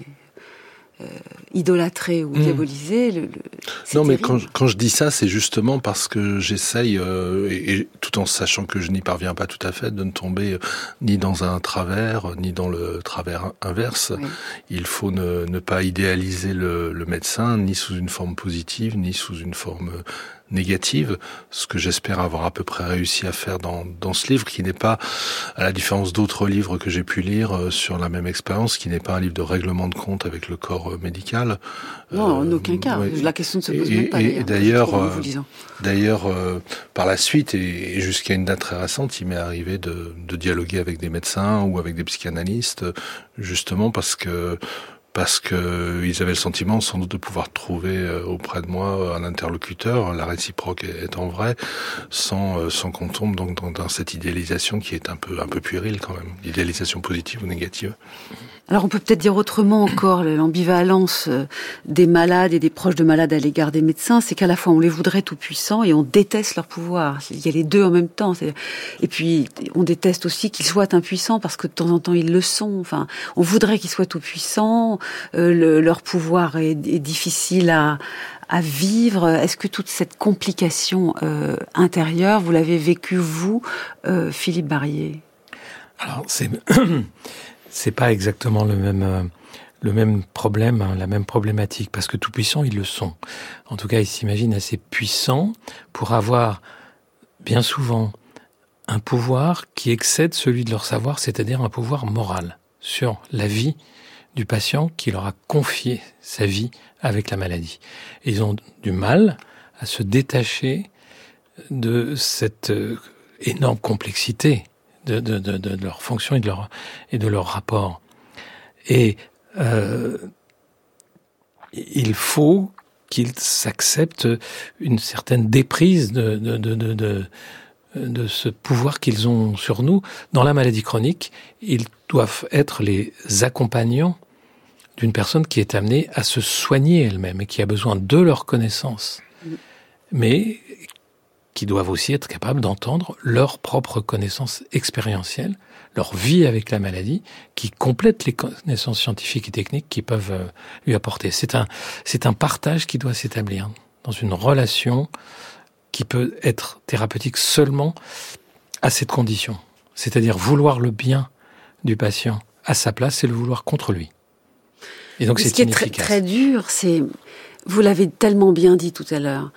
S2: euh, idolâtrer ou
S3: Mm.
S2: diaboliser. Le,
S3: Non, mais quand, je- quand je dis ça, c'est justement parce que j'essaye, euh, et, et tout en sachant que je n'y parviens pas tout à fait, de ne tomber euh, ni dans un travers, ni dans le travers inverse.
S2: Oui.
S3: Il faut ne, ne pas idéaliser le, le médecin, ni sous une forme positive, ni sous une forme euh, négative, ce que j'espère avoir à peu près réussi à faire dans, dans ce livre, qui n'est pas, à la différence d'autres livres que j'ai pu lire euh, sur la même expérience, qui n'est pas un livre de règlement de compte avec le corps euh, médical.
S2: Non, en
S3: Euh,
S2: aucun cas.
S3: ouais.
S2: La question ne se
S3: Et-
S2: pose même pas.
S3: et- et
S2: d'ailleurs,
S3: par la suite et, jusqu'à une date très récente, il m'est arrivé de, de dialoguer avec des médecins ou avec des psychanalystes, justement parce que parce que ils avaient le sentiment sans doute de pouvoir trouver euh, auprès de moi un interlocuteur, la réciproque étant vraie, sans euh, sans qu'on tombe donc dans, dans cette idéalisation qui est un peu un peu puérile quand même, idéalisation positive ou négative.
S2: Alors on peut peut-être dire autrement encore l'ambivalence euh, des malades et des proches de malades à l'égard des médecins, c'est qu'à la fois on les voudrait tout puissants et on déteste leur pouvoir. Il y a les deux en même temps. Et puis on déteste aussi qu'ils soient impuissants parce que de temps en temps ils le sont. Enfin, on voudrait qu'ils soient tout puissants. Euh, le- leur pouvoir est, difficile à vivre. Est-ce que toute cette complication euh, intérieure, vous l'avez vécue vous, euh, Philippe Barrier?
S6: Alors, c'est c'est pas exactement le même le même problème, hein, la même problématique, parce que tout puissants ils le sont. En tout cas, ils s'imaginent assez puissants pour avoir bien souvent un pouvoir qui excède celui de leur savoir, c'est-à-dire un pouvoir moral sur la vie du patient qui leur a confié sa vie avec la maladie. Ils ont du mal à se détacher de cette euh, énorme complexité de, de, de, de leur fonction et de leur, et de leur rapport. Et euh, il faut qu'ils s'acceptent une certaine déprise de, de, de, de, de ce pouvoir qu'ils ont sur nous. Dans la maladie chronique, ils doivent être les accompagnants d'une personne qui est amenée à se soigner elle-même et qui a besoin de leur connaissance, mais qui doivent aussi être capables d'entendre leur propre connaissance expérientielle, leur vie avec la maladie, qui complète les connaissances scientifiques et techniques qu'ils peuvent euh, lui apporter. C'est un, c'est un partage qui doit s'établir dans une relation qui peut être thérapeutique seulement à cette condition. C'est-à-dire vouloir le bien du patient à sa place et le vouloir contre lui. Et donc c'est
S2: Ce qui est très, très dur, c'est, vous l'avez tellement bien dit tout à l'heure,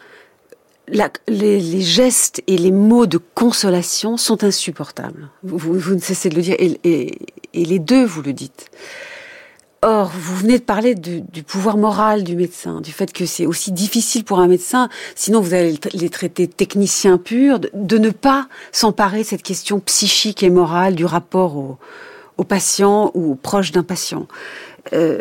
S2: la- les, les gestes et les mots de consolation sont insupportables. Vous, ne cessez de le dire, et, et- et les deux, vous le dites. Or, vous venez de parler du, du pouvoir moral du médecin, du fait que c'est aussi difficile pour un médecin, sinon vous allez les traiter techniciens purs, de, de ne pas s'emparer de cette question psychique et morale du rapport au, au patient ou aux proches d'un patient. Euh,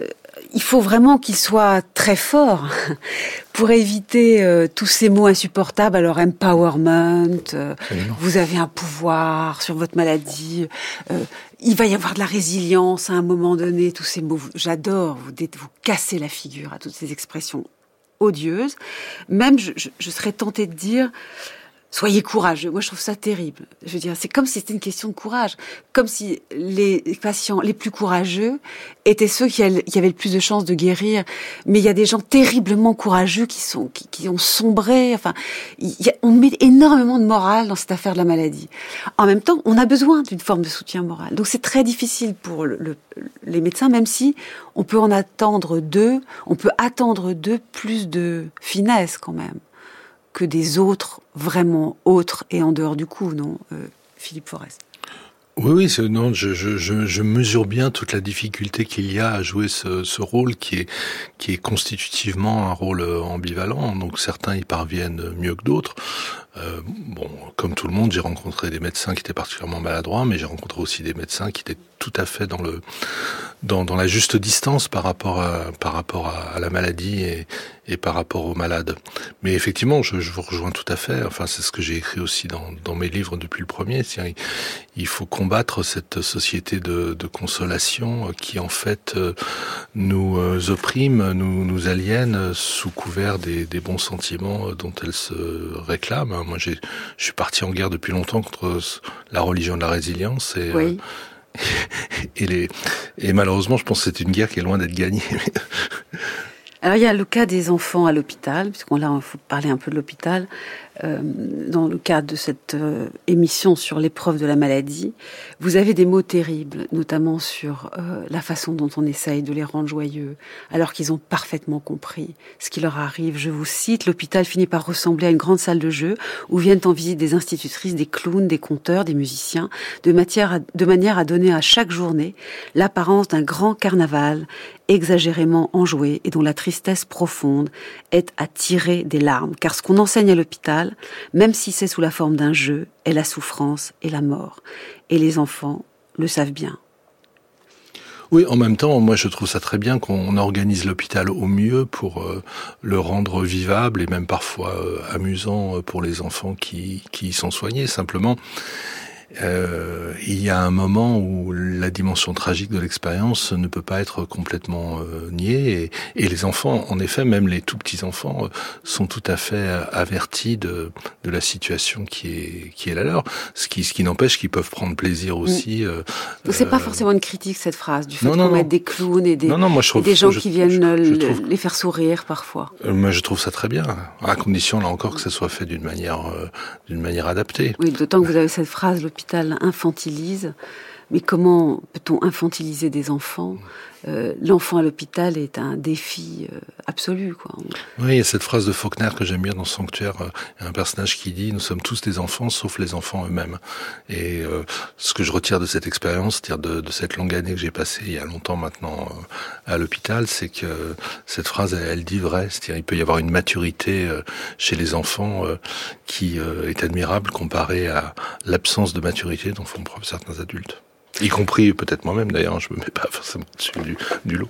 S2: il faut vraiment qu'il soit très fort pour éviter euh, tous ces mots insupportables. Alors empowerment, euh, vous avez un pouvoir sur votre maladie, euh, il va y avoir de la résilience à un moment donné. Tous ces mots, j'adore. Vous, vous cassez la figure à toutes ces expressions odieuses. Même, je, je, je serais tentée de dire. Soyez courageux. Moi, je trouve ça terrible. Je veux dire, c'est comme si c'était une question de courage. Comme si les patients les plus courageux étaient ceux qui, avaient le plus de chances de guérir. Mais il y a des gens terriblement courageux qui sont, qui, ont sombré. Enfin, y a- on met énormément de morale dans cette affaire de la maladie. En même temps, on a besoin d'une forme de soutien moral. Donc, c'est très difficile pour le- le- les médecins, même si on peut en attendre d'eux, on peut attendre d'eux plus de finesse quand même que des autres vraiment autres et en dehors du coup, non, euh, Philippe Forest
S3: Oui, oui, non, je, mesure bien toute la difficulté qu'il y a à jouer ce, rôle qui est, qui est constitutivement un rôle euh, ambivalent. Donc certains y parviennent mieux que d'autres. Euh, bon, comme tout le monde, j'ai rencontré des médecins qui étaient particulièrement maladroits, mais j'ai rencontré aussi des médecins qui étaient tout à fait dans le dans, la juste distance par rapport à par rapport à, la maladie et, et par rapport aux malades. Mais effectivement, je, je vous rejoins tout à fait. Enfin, c'est ce que j'ai écrit aussi dans, dans mes livres depuis le premier. Il, il faut combattre cette société de, de consolation qui en fait euh, nous euh, opprime, nous, nous aliène sous couvert des, des bons sentiments dont elle se réclame. Moi, je suis parti en guerre depuis longtemps contre la religion de la résilience et
S2: Oui.
S3: euh, et, les, et malheureusement, je pense que c'est une guerre qui est loin d'être gagnée.
S2: Alors il y a le cas des enfants à l'hôpital, puisqu'on là il faut parler un peu de l'hôpital. Euh, dans le cadre de cette euh, émission sur l'épreuve de la maladie, vous avez des mots terribles, notamment sur euh, la façon dont on essaye de les rendre joyeux, alors qu'ils ont parfaitement compris ce qui leur arrive. Je vous cite, l'hôpital finit par ressembler à une grande salle de jeu où viennent en visite des institutrices, des clowns, des conteurs, des musiciens, de, de manière à donner à chaque journée l'apparence d'un grand carnaval exagérément enjoué et dont la tristesse profonde est à tirer des larmes. Car ce qu'on enseigne à l'hôpital, même si c'est sous la forme d'un jeu, est la souffrance et la mort. Et les enfants le savent bien.
S3: Oui, en même temps, moi je trouve ça très bien qu'on organise l'hôpital au mieux pour euh, le rendre vivable et même parfois euh, amusant pour les enfants qui, qui y sont soignés. Simplement, euh, il y a un moment où la dimension tragique de l'expérience ne peut pas être complètement euh, niée et, et, les enfants, en effet, même les tout petits enfants, euh, sont tout à fait avertis de, de, la situation qui est qui est la leur. Ce qui ce qui n'empêche qu'ils peuvent prendre plaisir aussi.
S2: Euh, c'est pas forcément une critique cette phrase du fait qu'on mette des clowns et des, non, moi, je trouve, et des gens je, qui viennent je, trouve, les faire sourire parfois.
S3: moi, je trouve ça très bien, à condition là encore que ça soit fait d'une manière d'une manière adaptée.
S2: Oui, d'autant que vous avez cette phrase l'hôpital infantilise. Mais comment peut-on infantiliser des enfants euh, L'enfant à l'hôpital est un défi euh, absolu.
S3: Oui, il y a cette phrase de Faulkner que j'aime bien dans Sanctuaire. Il un personnage qui dit « Nous sommes tous des enfants, sauf les enfants eux-mêmes ». Et euh, ce que je retire de cette expérience, c'est-à-dire de, cette longue année que j'ai passée il y a longtemps maintenant à l'hôpital, c'est que cette phrase, elle, elle dit vrai. C'est-à-dire il peut y avoir une maturité chez les enfants qui est admirable comparée à l'absence de maturité dont font preuve certains adultes. Y compris peut-être moi-même d'ailleurs, je me mets pas forcément dessus du, du lot.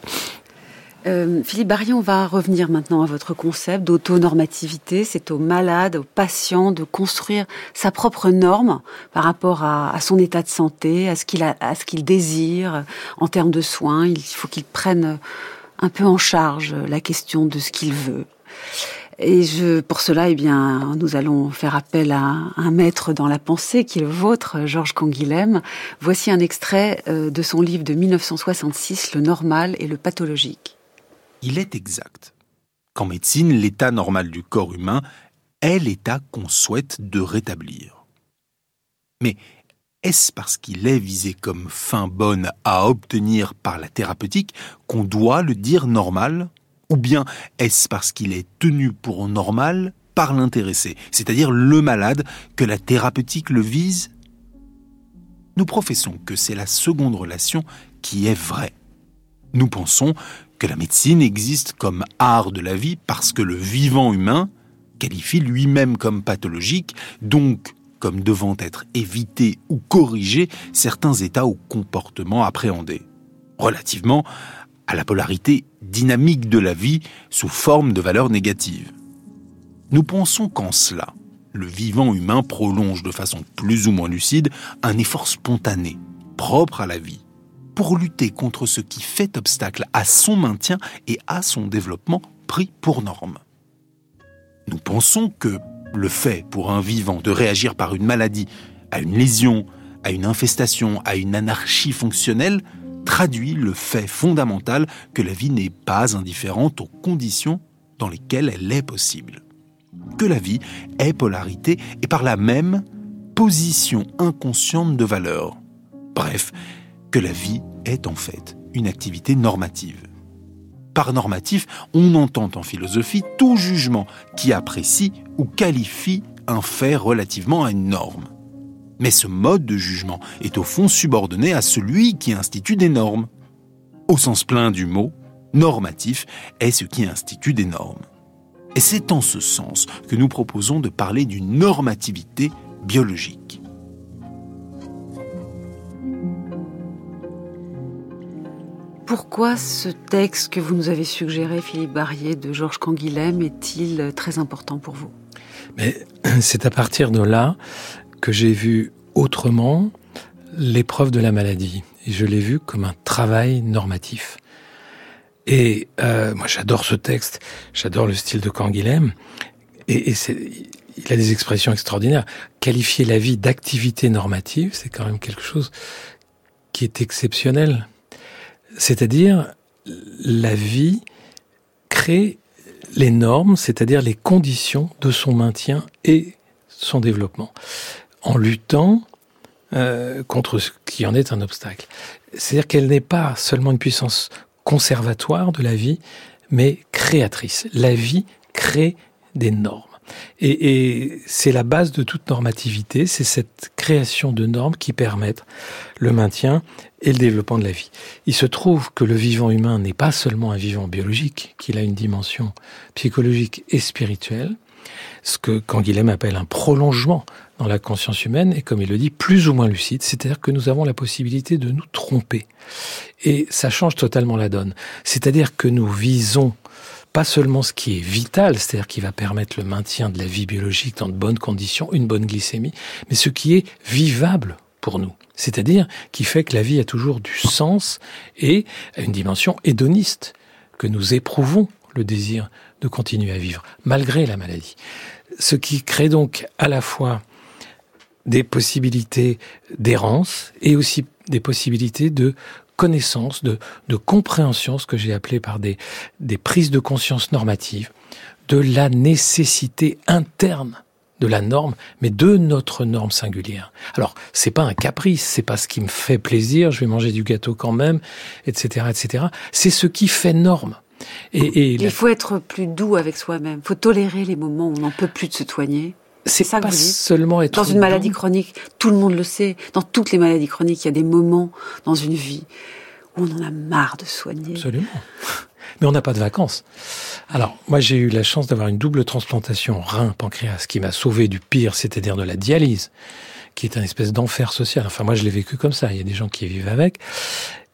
S2: Euh, Philippe Barrier, on va revenir maintenant à votre concept d'autonormativité. C'est aux malades, aux patients de construire sa propre norme par rapport à, à son état de santé, à ce qu'il à ce qu'il désire en termes de soins. Il faut qu'il prenne un peu en charge la question de ce qu'il veut. Et je, pour cela, eh bien, nous allons faire appel à un maître dans la pensée qui est le vôtre, Georges Canguilhem. Voici un extrait euh, de son livre de 1966, Le normal et le pathologique.
S11: Il est exact qu'en médecine, l'état normal du corps humain est l'état qu'on souhaite de rétablir. Mais est-ce parce qu'il est visé comme fin bonne à obtenir par la thérapeutique qu'on doit le dire normal? Ou bien est-ce parce qu'il est tenu pour normal par l'intéressé, c'est-à-dire le malade, que la thérapeutique le vise? Nous professons que c'est la seconde relation qui est vraie. Nous pensons que la médecine existe comme art de la vie parce que le vivant humain qualifie lui-même comme pathologique, donc comme devant être évité ou corrigé certains états ou comportements appréhendés. Relativement à la polarité dynamique de la vie sous forme de valeurs négatives. Nous pensons qu'en cela, le vivant humain prolonge de façon plus ou moins lucide un effort spontané, propre à la vie, pour lutter contre ce qui fait obstacle à son maintien et à son développement pris pour norme. Nous pensons que le fait pour un vivant de réagir par une maladie, à une lésion, à une infestation, à une anarchie fonctionnelle, traduit le fait fondamental que la vie n'est pas indifférente aux conditions dans lesquelles elle est possible. Que la vie est polarité et par là même position inconsciente de valeur. Bref, que la vie est en fait une activité normative. Par normatif, on entend en philosophie tout jugement qui apprécie ou qualifie un fait relativement à une norme. Mais ce mode de jugement est au fond subordonné à celui qui institue des normes. Au sens plein du mot, normatif est ce qui institue des normes. Et c'est en ce sens que nous proposons de parler d'une normativité biologique.
S2: Pourquoi ce texte que vous nous avez suggéré, Philippe Barrier, de Georges Canguilhem, est-il très important pour vous?
S6: Mais c'est à partir de là que j'ai vu autrement l'épreuve de la maladie. Je l'ai vu comme un travail normatif. Et euh, moi, j'adore ce texte, j'adore le style de Canguilhem. Et, et il a des expressions extraordinaires. Qualifier la vie d'activité normative, c'est quand même quelque chose qui est exceptionnel. C'est-à-dire, la vie crée les normes, c'est-à-dire les conditions de son maintien et son développement, en luttant euh, contre ce qui en est un obstacle. C'est-à-dire qu'elle n'est pas seulement une puissance conservatoire de la vie, mais créatrice. La vie crée des normes. Et, et c'est la base de toute normativité, c'est cette création de normes qui permettent le maintien et le développement de la vie. Il se trouve que le vivant humain n'est pas seulement un vivant biologique, qu'il a une dimension psychologique et spirituelle, ce que Canguilhem appelle un prolongement dans la conscience humaine, et comme il le dit, plus ou moins lucide, c'est-à-dire que nous avons la possibilité de nous tromper. Et ça change totalement la donne. C'est-à-dire que nous visons pas seulement ce qui est vital, c'est-à-dire qui va permettre le maintien de la vie biologique dans de bonnes conditions, une bonne glycémie, mais ce qui est vivable pour nous. C'est-à-dire qui fait que la vie a toujours du sens et une dimension hédoniste, que nous éprouvons le désir de continuer à vivre, malgré la maladie. Ce qui crée donc à la fois des possibilités d'errance et aussi des possibilités de connaissance, de, de compréhension, ce que j'ai appelé par des, des prises de conscience normatives, de la nécessité interne de la norme, mais de notre norme singulière. Alors, c'est pas un caprice, c'est pas ce qui me fait plaisir, je vais manger du gâteau quand même, etc., etc. C'est ce qui fait norme.
S2: Et, et il faut être plus doux avec soi-même. Faut tolérer les moments où on n'en peut plus de se soigner.
S6: C'est ça pas seulement être
S2: dans une maladie chronique. Tout le monde le sait. Dans toutes les maladies chroniques, il y a des moments dans une vie où on en a marre de soigner.
S6: Absolument. Mais on n'a pas de vacances. Alors, moi, j'ai eu la chance d'avoir une double transplantation rein-pancréas qui m'a sauvé du pire, c'est-à-dire de la dialyse, qui est un espèce d'enfer social. Enfin, moi, je l'ai vécu comme ça. Il y a des gens qui vivent avec.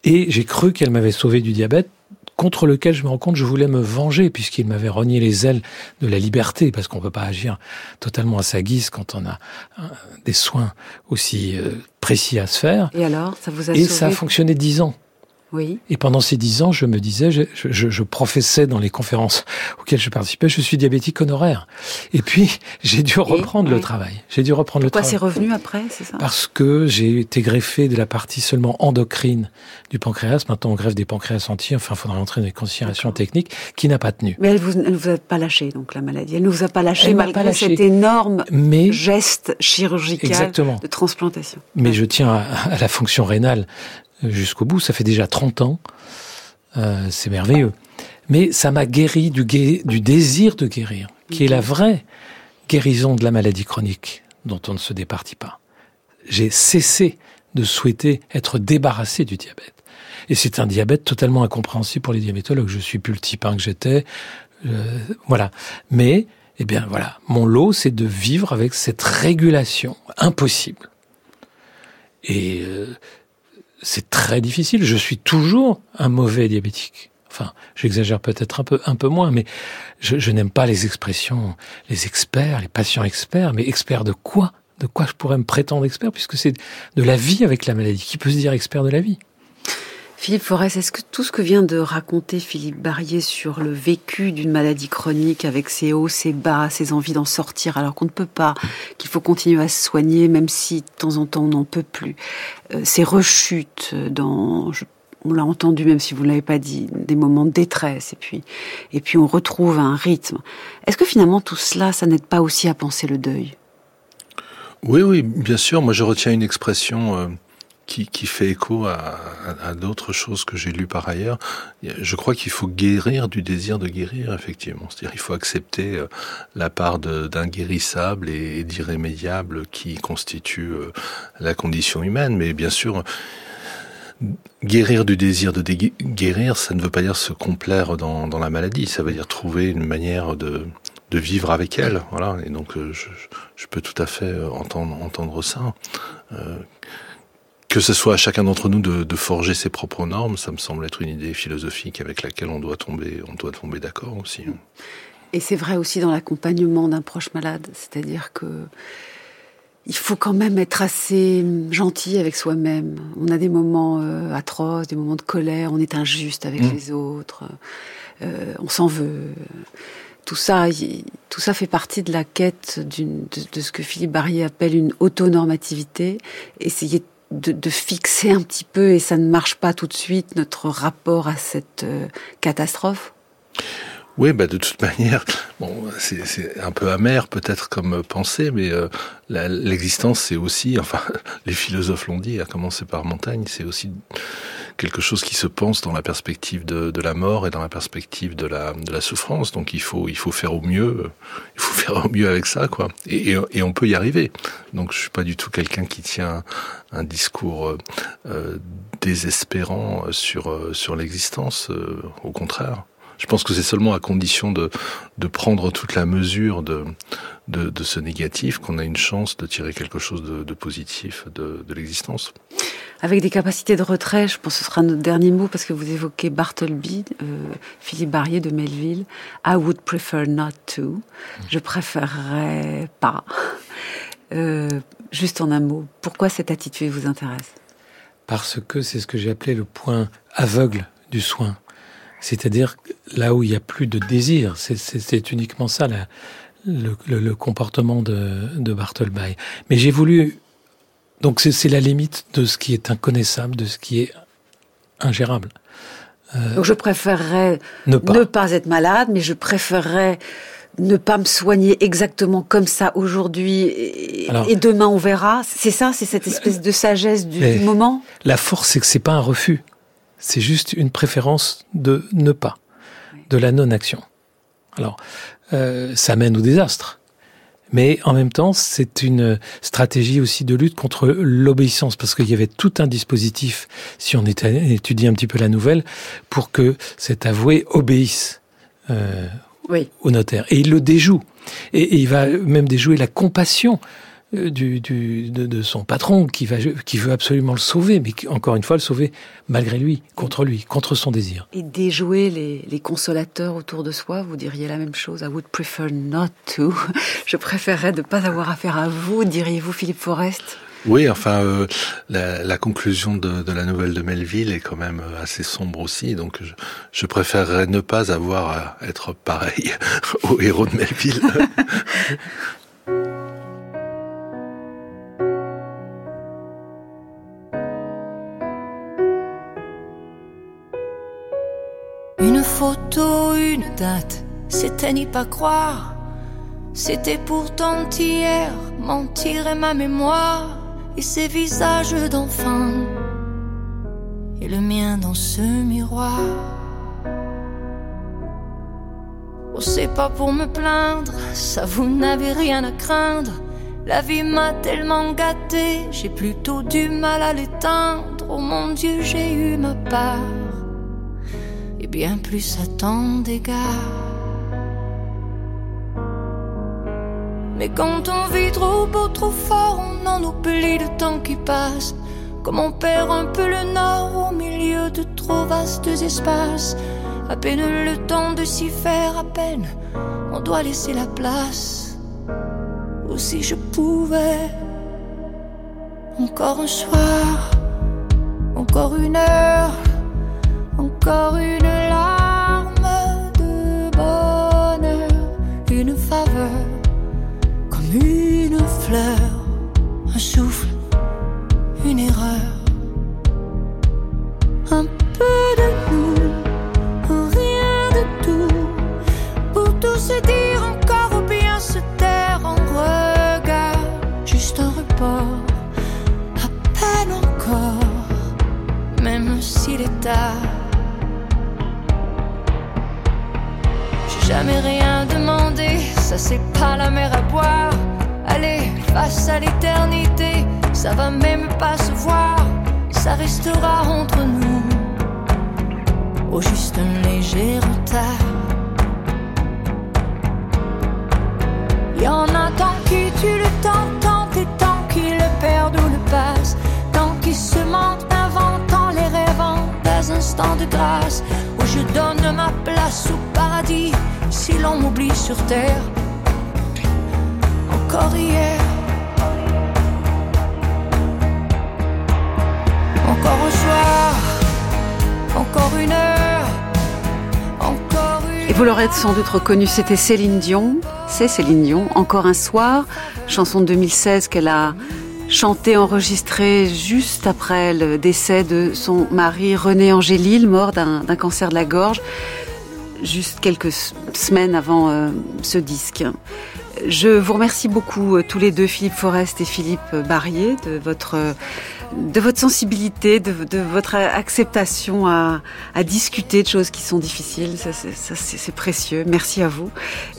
S6: Et j'ai cru qu'elle m'avait sauvé du diabète contre lequel je me rends compte je voulais me venger puisqu'il m'avait rogné les ailes de la liberté parce qu'on peut pas agir totalement à sa guise quand on a des soins aussi euh, précis à se faire.
S2: Et alors, ça vous a
S6: Et ça a fonctionné dix ans.
S2: Oui.
S6: Et pendant ces dix ans, je me disais, je, je, je, professais dans les conférences auxquelles je participais, je suis diabétique honoraire. Et puis, j'ai dû reprendre le travail. J'ai dû reprendre
S2: Pourquoi
S6: le
S2: travail. Pourquoi c'est revenu après, c'est ça?
S6: Parce que j'ai été greffé de la partie seulement endocrine du pancréas. Maintenant, on greffe des pancréas entiers. Enfin, il faudra entrer dans des considérations techniques qui n'a pas tenu.
S2: Mais elle vous, elle vous a pas lâché, donc, la maladie. Elle ne vous a pas lâché elle malgré pas lâché. cet énorme
S6: Mais,
S2: geste chirurgical
S6: exactement.
S2: de transplantation.
S6: Mais ouais. je tiens à, à la fonction rénale jusqu'au bout. Ça fait déjà 30 ans. Euh, c'est merveilleux. Mais ça m'a guéri du, du, désir de guérir, qui est la vraie guérison de la maladie chronique dont on ne se départit pas. J'ai cessé de souhaiter être débarrassé du diabète. Et c'est un diabète totalement incompréhensible pour les diabétologues. Je suis plus le type 1 que j'étais. Euh, voilà. Mais, eh bien, voilà. Mon lot, c'est de vivre avec cette régulation impossible. Et euh, c'est très difficile. Je suis toujours un mauvais diabétique. Enfin, j'exagère peut-être un peu, un peu moins, mais je, je n'aime pas les expressions, les experts, les patients experts. Mais experts de quoi? De quoi je pourrais me prétendre expert Puisque c'est de la vie avec la maladie. Qui peut se dire expert de la vie?
S2: Philippe Forest, est-ce que tout ce que vient de raconter Philippe Barrier sur le vécu d'une maladie chronique avec ses hauts, ses bas, ses envies d'en sortir alors qu'on ne peut pas, qu'il faut continuer à se soigner même si de temps en temps on n'en peut plus, euh, ces rechutes dans, on l'a entendu même si vous ne l'avez pas dit, des moments de détresse et puis, et puis on retrouve un rythme. Est-ce que finalement tout cela, ça n'aide pas aussi à penser le deuil?
S3: Oui, oui, bien sûr. Moi je retiens une expression... Euh qui, fait écho à, d'autres choses que j'ai lues par ailleurs. Je crois qu'il faut guérir du désir de guérir, effectivement. C'est-à-dire il faut accepter la part d'inguérissable et d'irrémédiable qui constitue la condition humaine. Mais bien sûr, guérir du désir de guérir, ça ne veut pas dire se complaire dans, la maladie. Ça veut dire trouver une manière de, vivre avec elle. Voilà. Et donc, je, je peux tout à fait entendre, ça. Euh, que ce soit à chacun d'entre nous de, de, forger ses propres normes, ça me semble être une idée philosophique avec laquelle on doit tomber, on doit tomber d'accord aussi.
S2: Et c'est vrai aussi dans l'accompagnement d'un proche malade, c'est-à-dire que il faut quand même être assez gentil avec soi-même. On a des moments euh, atroces, des moments de colère, on est injuste avec mmh. les autres, euh, on s'en veut. Tout ça, tout ça fait partie de la quête de, de, ce que Philippe Barrier appelle une autonormativité. Essayer de de, fixer un petit peu, et ça ne marche pas tout de suite, notre rapport à cette euh, catastrophe?
S3: Oui, bah de toute manière, bon, c'est un peu amer peut-être comme pensée, mais euh, l'existence c'est aussi, enfin, les philosophes l'ont dit, à commencer par Montaigne, c'est aussi quelque chose qui se pense dans la perspective de, la mort et dans la perspective de la, souffrance. Donc il faut, faire au mieux, il faut faire au mieux avec ça, quoi. Et, on peut y arriver. Donc je suis pas du tout quelqu'un qui tient un discours euh, euh désespérant sur euh, sur l'existence. au contraire. Je pense que c'est seulement à condition de, de prendre toute la mesure de, de, de ce négatif qu'on a une chance de tirer quelque chose de, de positif de, de l'existence.
S2: Avec des capacités de retrait, je pense que ce sera notre dernier mot parce que vous évoquez Bartleby, euh, Philippe Barrier de Melville. I would prefer not to. Je préférerais pas. Euh, juste en un mot, pourquoi cette attitude vous intéresse?
S6: Parce que c'est ce que j'ai appelé le point aveugle du soin. C'est-à-dire là où il n'y a plus de désir. C'est uniquement ça le, comportement de, de Bartleby. Mais j'ai voulu... Donc c'est la limite de ce qui est inconnaissable, de ce qui est ingérable.
S2: Euh, donc je préférerais ne pas. être malade, mais je préférerais ne pas me soigner exactement comme ça aujourd'hui et, demain on verra. C'est ça, c'est cette espèce de sagesse du, du moment?
S6: La force, c'est que c'est pas un refus. C'est juste une préférence de ne pas, de la non-action. Alors, euh, ça mène au désastre. Mais en même temps, c'est une stratégie aussi de lutte contre l'obéissance, parce qu'il y avait tout un dispositif, si on étudie un petit peu la nouvelle, pour que cet avoué obéisse euh, au notaire. Et il le déjoue. et, il va même déjouer la compassion du, du, de, de, son patron qui, va, qui veut absolument le sauver, mais qui, encore une fois le sauver malgré lui, contre lui, contre son désir.
S2: Et déjouer les, les consolateurs autour de soi, vous diriez la même chose. I would prefer not to. Je préférerais ne pas avoir affaire à vous, diriez-vous, Philippe Forest?
S3: Oui, enfin, euh, la, la, conclusion de, de, la nouvelle de Melville est quand même euh, assez sombre aussi, donc je, je préférerais ne pas avoir à être pareil au héros de Melville.
S12: photo, une date, c'était n'y pas croire. C'était pourtant hier, mentir et ma mémoire, et ces visages d'enfants, et le mien dans ce miroir. Oh, c'est pas pour me plaindre, ça vous n'avez rien à craindre. La vie m'a tellement gâté, j'ai plutôt du mal à l'éteindre. Oh mon Dieu, j'ai eu ma part et bien plus à tant d'égards. Mais quand on vit trop beau, trop fort, on en oublie le temps qui passe. Comme on perd un peu le nord au milieu de trop vastes espaces. À peine le temps de s'y faire, à peine on doit laisser la place. Ou si je pouvais, encore un soir, encore une heure encore une larme de bonheur, une faveur, comme une fleur, un souffle, une erreur, un peu de nous, rien de tout, pour tout se dire encore ou bien se taire en regard, juste un report, à peine encore, même s'il est tard. Jamais rien demandé, ça c'est pas la mer à boire. Allez, face à l'éternité, ça va même pas se voir, ça restera entre nous. Au juste un léger retard. Y en a tant qui tuent le temps, tant et tant qui le perdent ou le passent, tant qui se mentent, inventant les rêvant des instants de grâce où je donne ma place au paradis si l'on m'oublie sur terre. Encore hier. Encore un soir. Encore une heure. Encore une
S2: Et vous l'aurez sans doute reconnu, c'était Céline Dion. C'est Céline Dion. Encore un soir. Chanson de 2016 qu'elle a chantée, enregistrée juste après le décès de son mari René Angélil, mort d'un cancer de la gorge juste quelques semaines avant euh, ce disque. Je vous remercie beaucoup tous les deux, Philippe Forest et Philippe Barrier, de votre de votre sensibilité, de, votre acceptation à, discuter de choses qui sont difficiles. Ça, c'est précieux. Merci à vous.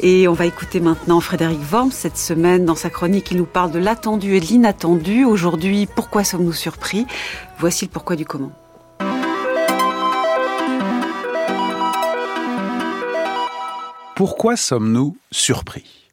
S2: Et on va écouter maintenant Frédéric Worms cette semaine dans sa chronique. Il nous parle de l'attendu et de l'inattendu. Aujourd'hui, pourquoi sommes-nous surpris? Voici le pourquoi du comment.
S13: Pourquoi sommes-nous surpris?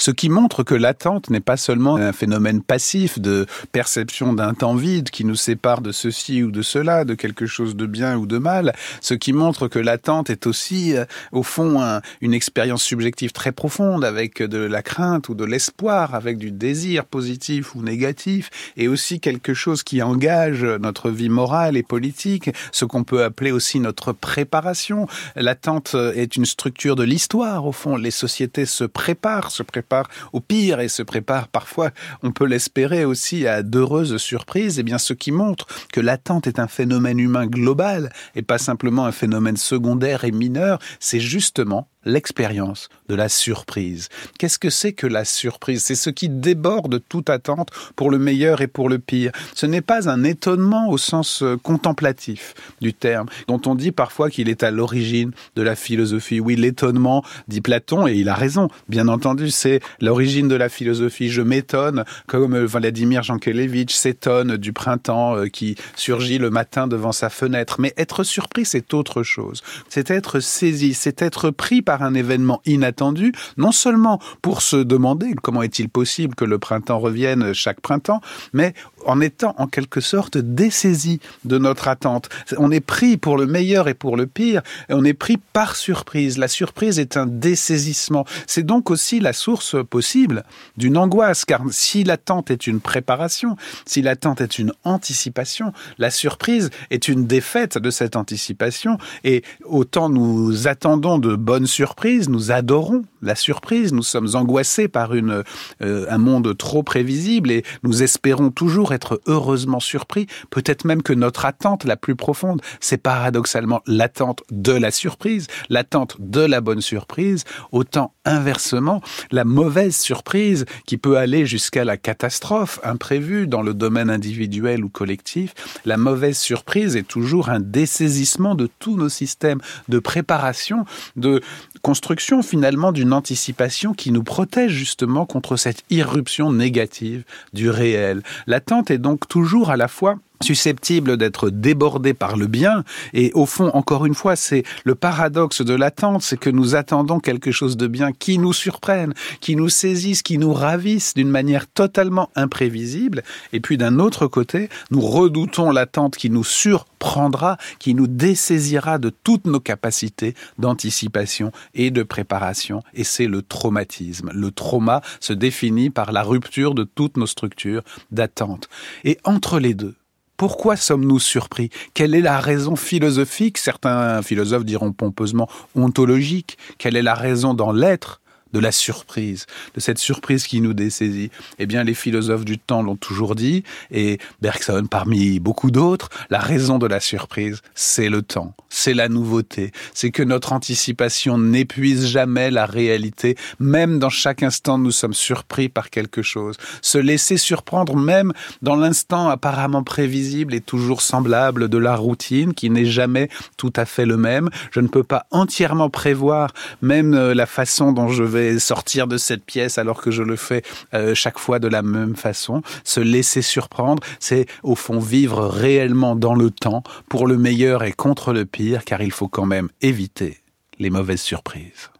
S13: Ce qui montre que l'attente n'est pas seulement un phénomène passif de perception d'un temps vide qui nous sépare de ceci ou de cela, de quelque chose de bien ou de mal, ce qui montre que l'attente est aussi, euh, au fond, une expérience subjective très profonde avec de la crainte ou de l'espoir, avec du désir positif ou négatif, et aussi quelque chose qui engage notre vie morale et politique, ce qu'on peut appeler aussi notre préparation. L'attente est une structure de l'histoire, au fond. Les sociétés se préparent, se préparent au pire et se prépare parfois, on peut l'espérer aussi, à d'heureuses surprises, eh bien ce qui montre que l'attente est un phénomène humain global et pas simplement un phénomène secondaire et mineur, c'est justement l'expérience de la surprise. Qu'est-ce que c'est que la surprise? C'est ce qui déborde toute attente pour le meilleur et pour le pire. Ce n'est pas un étonnement au sens euh, contemplatif du terme, dont on dit parfois qu'il est à l'origine de la philosophie. Oui, l'étonnement, dit Platon, et il a raison, bien entendu, c'est l'origine de la philosophie. Je m'étonne, comme euh, Vladimir Jankélévitch s'étonne du printemps euh, qui surgit le matin devant sa fenêtre. Mais être surpris, c'est autre chose. C'est être saisi, c'est être pris un événement inattendu, non seulement pour se demander comment est-il possible que le printemps revienne chaque printemps, mais en étant en quelque sorte dessaisi de notre attente. On est pris pour le meilleur et pour le pire, on est pris par surprise. La surprise est un dessaisissement. C'est donc aussi la source possible d'une angoisse, car si l'attente est une préparation, si l'attente est une anticipation, la surprise est une défaite de cette anticipation, et autant nous attendons de bonnes surprises, surprise, nous adorons la surprise, nous sommes angoissés par euh, un monde trop prévisible et nous espérons toujours être heureusement surpris, peut-être même que notre attente la plus profonde, c'est paradoxalement l'attente de la surprise, l'attente de la bonne surprise, autant inversement, la mauvaise surprise qui peut aller jusqu'à la catastrophe imprévue dans le domaine individuel ou collectif, la mauvaise surprise est toujours un dessaisissement de tous nos systèmes de préparation, de construction finalement d'une anticipation qui nous protège justement contre cette irruption négative du réel. L'attente est donc toujours à la fois susceptible d'être débordé par le bien. Et au fond, encore une fois, c'est le paradoxe de l'attente, c'est que nous attendons quelque chose de bien qui nous surprenne, qui nous saisisse, qui nous ravisse d'une manière totalement imprévisible. Et puis d'un autre côté, nous redoutons l'attente qui nous surprendra, qui nous dessaisira de toutes nos capacités d'anticipation et de préparation. Et c'est le traumatisme. Le trauma se définit par la rupture de toutes nos structures d'attente. Et entre les deux, pourquoi sommes-nous surpris? Quelle est la raison philosophique? Certains philosophes diront pompeusement ontologique. Quelle est la raison dans l'être? De la surprise, de cette surprise qui nous dessaisit. Eh bien, les philosophes du temps l'ont toujours dit, et Bergson parmi beaucoup d'autres, la raison de la surprise, c'est le temps, c'est la nouveauté, c'est que notre anticipation n'épuise jamais la réalité, même dans chaque instant nous sommes surpris par quelque chose. Se laisser surprendre même dans l'instant apparemment prévisible et toujours semblable de la routine qui n'est jamais tout à fait le même. Je ne peux pas entièrement prévoir même euh, la façon dont je vais sortir de cette pièce alors que je le fais euh, chaque fois de la même façon. Se laisser surprendre, c'est au fond vivre réellement dans le temps pour le meilleur et contre le pire, car il faut quand même éviter les mauvaises surprises.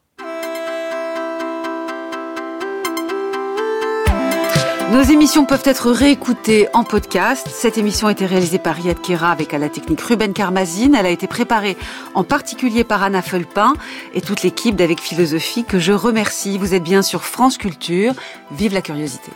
S2: Nos émissions peuvent être réécoutées en podcast. Cette émission a été réalisée par Riyad Kera avec à la technique Ruben Karmazine. Elle a été préparée en particulier par Anna Felpin et toute l'équipe d'Avec Philosophie que je remercie. Vous êtes bien sur France Culture. Vive la curiosité.